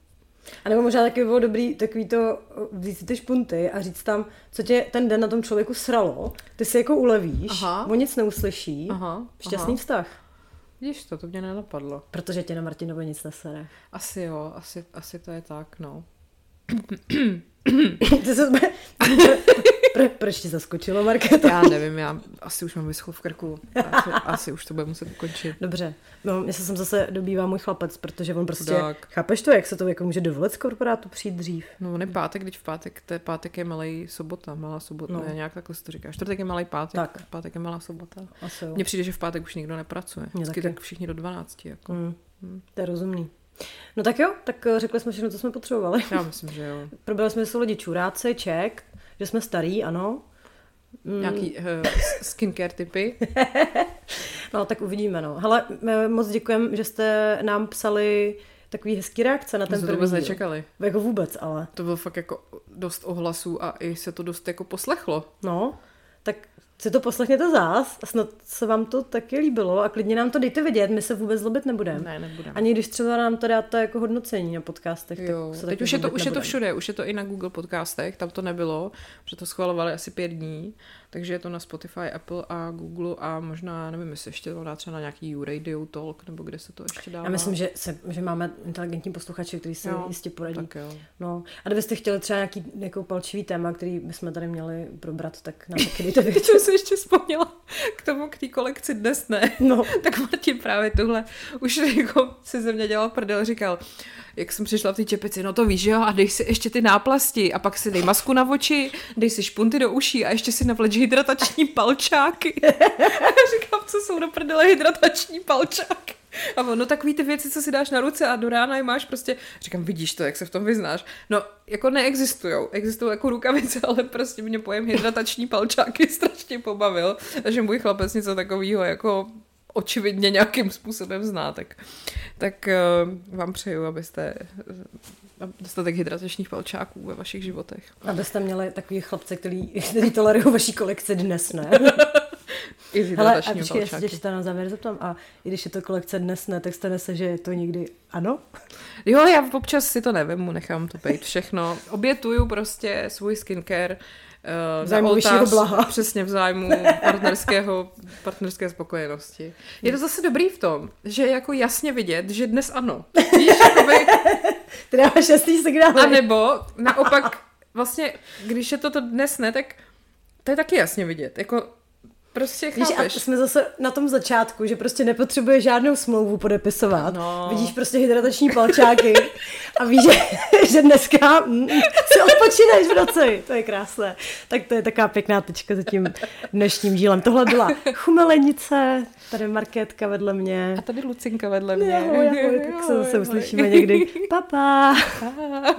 A nebo možná taky bylo dobrý takový to vzít si ty špunty a říct tam, co tě ten den na tom člověku sralo, ty si jako ulevíš, aha. on nic neuslyší, aha, šťastný aha. vztah. Vidíš to, to mě nenapadlo. Protože tě na Martinovi nic nesere. Asi jo, asi, asi to je tak, no. Se pro, proč ti zaskočilo, Markéta? Já nevím, já asi už mám vyschl v krku. Asi, asi už to bude muset ukončit. Dobře. No, mě se sem zase dobývá můj chlapec, protože on prostě, tak. chápeš to, jak se to jako může dovolit z korporátu přijít dřív? No, on je pátek, když v pátek, to je pátek je malý sobota, malá sobota, no. ne, nějak takhle se to říká. Čtvrtek je malý pátek, tak. pátek je malá sobota. Mně přijde, že v pátek už nikdo nepracuje. Vždycky tak všichni do 12. Jako. Mm. Mm. To je rozumný. No tak jo, tak eh, řekli jsme všechno, co jsme potřebovali. Já myslím, že jo. Probrali jsme se lidi čuráci, ček, že jsme starý, ano. Mm. Nějaký uh, skincare typy. no, tak uvidíme, no. Hele, moc děkujeme, že jste nám psali takový hezký reakce na ten první. to vůbec nečekali. Jako vůbec, ale. To bylo fakt jako dost ohlasů a i se to dost jako poslechlo. No, tak si to poslechněte zás a snad se vám to taky líbilo a klidně nám to dejte vidět, my se vůbec zlobit nebudeme. Ne, nebudeme. Ani když třeba nám to dáte jako hodnocení na podcastech, jo. tak se Teď už je, to, už je to všude, už je to i na Google podcastech, tam to nebylo, protože to schvalovali asi pět dní, takže je to na Spotify, Apple a Google a možná, nevím, jestli ještě to dá třeba na nějaký Radio Talk, nebo kde se to ještě dá. Já myslím, že, se, že máme inteligentní posluchače, kteří se jo, jistě poradí. Tak jo. No. A kdybyste chtěli třeba nějaký jako palčivý téma, který bychom tady měli probrat, tak nám taky dejte vědět. se ještě vzpomněla k tomu, k té kolekci dnes ne. No. tak Martin právě tohle už jako si ze mě dělal prdel, říkal, jak jsem přišla v té čepici, no to víš, jo, a dej si ještě ty náplasti a pak si dej masku na oči, dej si špunty do uší a ještě si navleč hydratační palčáky. Říkám, co jsou do prdele hydratační palčáky. A ono takový ty věci, co si dáš na ruce a do rána je máš prostě, říkám, vidíš to, jak se v tom vyznáš. No, jako neexistují. Existují jako rukavice, ale prostě mě pojem hydratační palčáky strašně pobavil. A že můj chlapec něco takového jako očividně nějakým způsobem zná, tak, tak uh, vám přeju, abyste dostatek hydratačních palčáků ve vašich životech. Abyste měli takový chlapce, který, který tolerují vaší kolekci dnes, ne? I z Hele, a počkej, já se tě na závěr zeptám, a i když je to kolekce dnes ne, tak stane se, že je to někdy ano? Jo, já občas si to nevím, nechám to být všechno. Obětuju prostě svůj skincare v zájmu vyššího blaha. Přesně v zájmu partnerského, partnerské spokojenosti. Je to zase dobrý v tom, že je jako jasně vidět, že dnes ano. Víš, jakoby... Ty dáváš jasný signál. A nebo naopak, vlastně, když je to, to dnes ne, tak to je taky jasně vidět. Jako Prostě chápeš. Víš, a jsme zase na tom začátku, že prostě nepotřebuje žádnou smlouvu podepisovat. No. Vidíš prostě hydratační palčáky a víš, že, že dneska mm, si odpočíneš v noci. To je krásné. Tak to je taková pěkná tečka za tím dnešním dílem. Tohle byla chumelenice, tady Markétka vedle mě. A tady Lucinka vedle mě. Ahoj, ahoj, tak se zase uslyšíme někdy. Papa. Pa.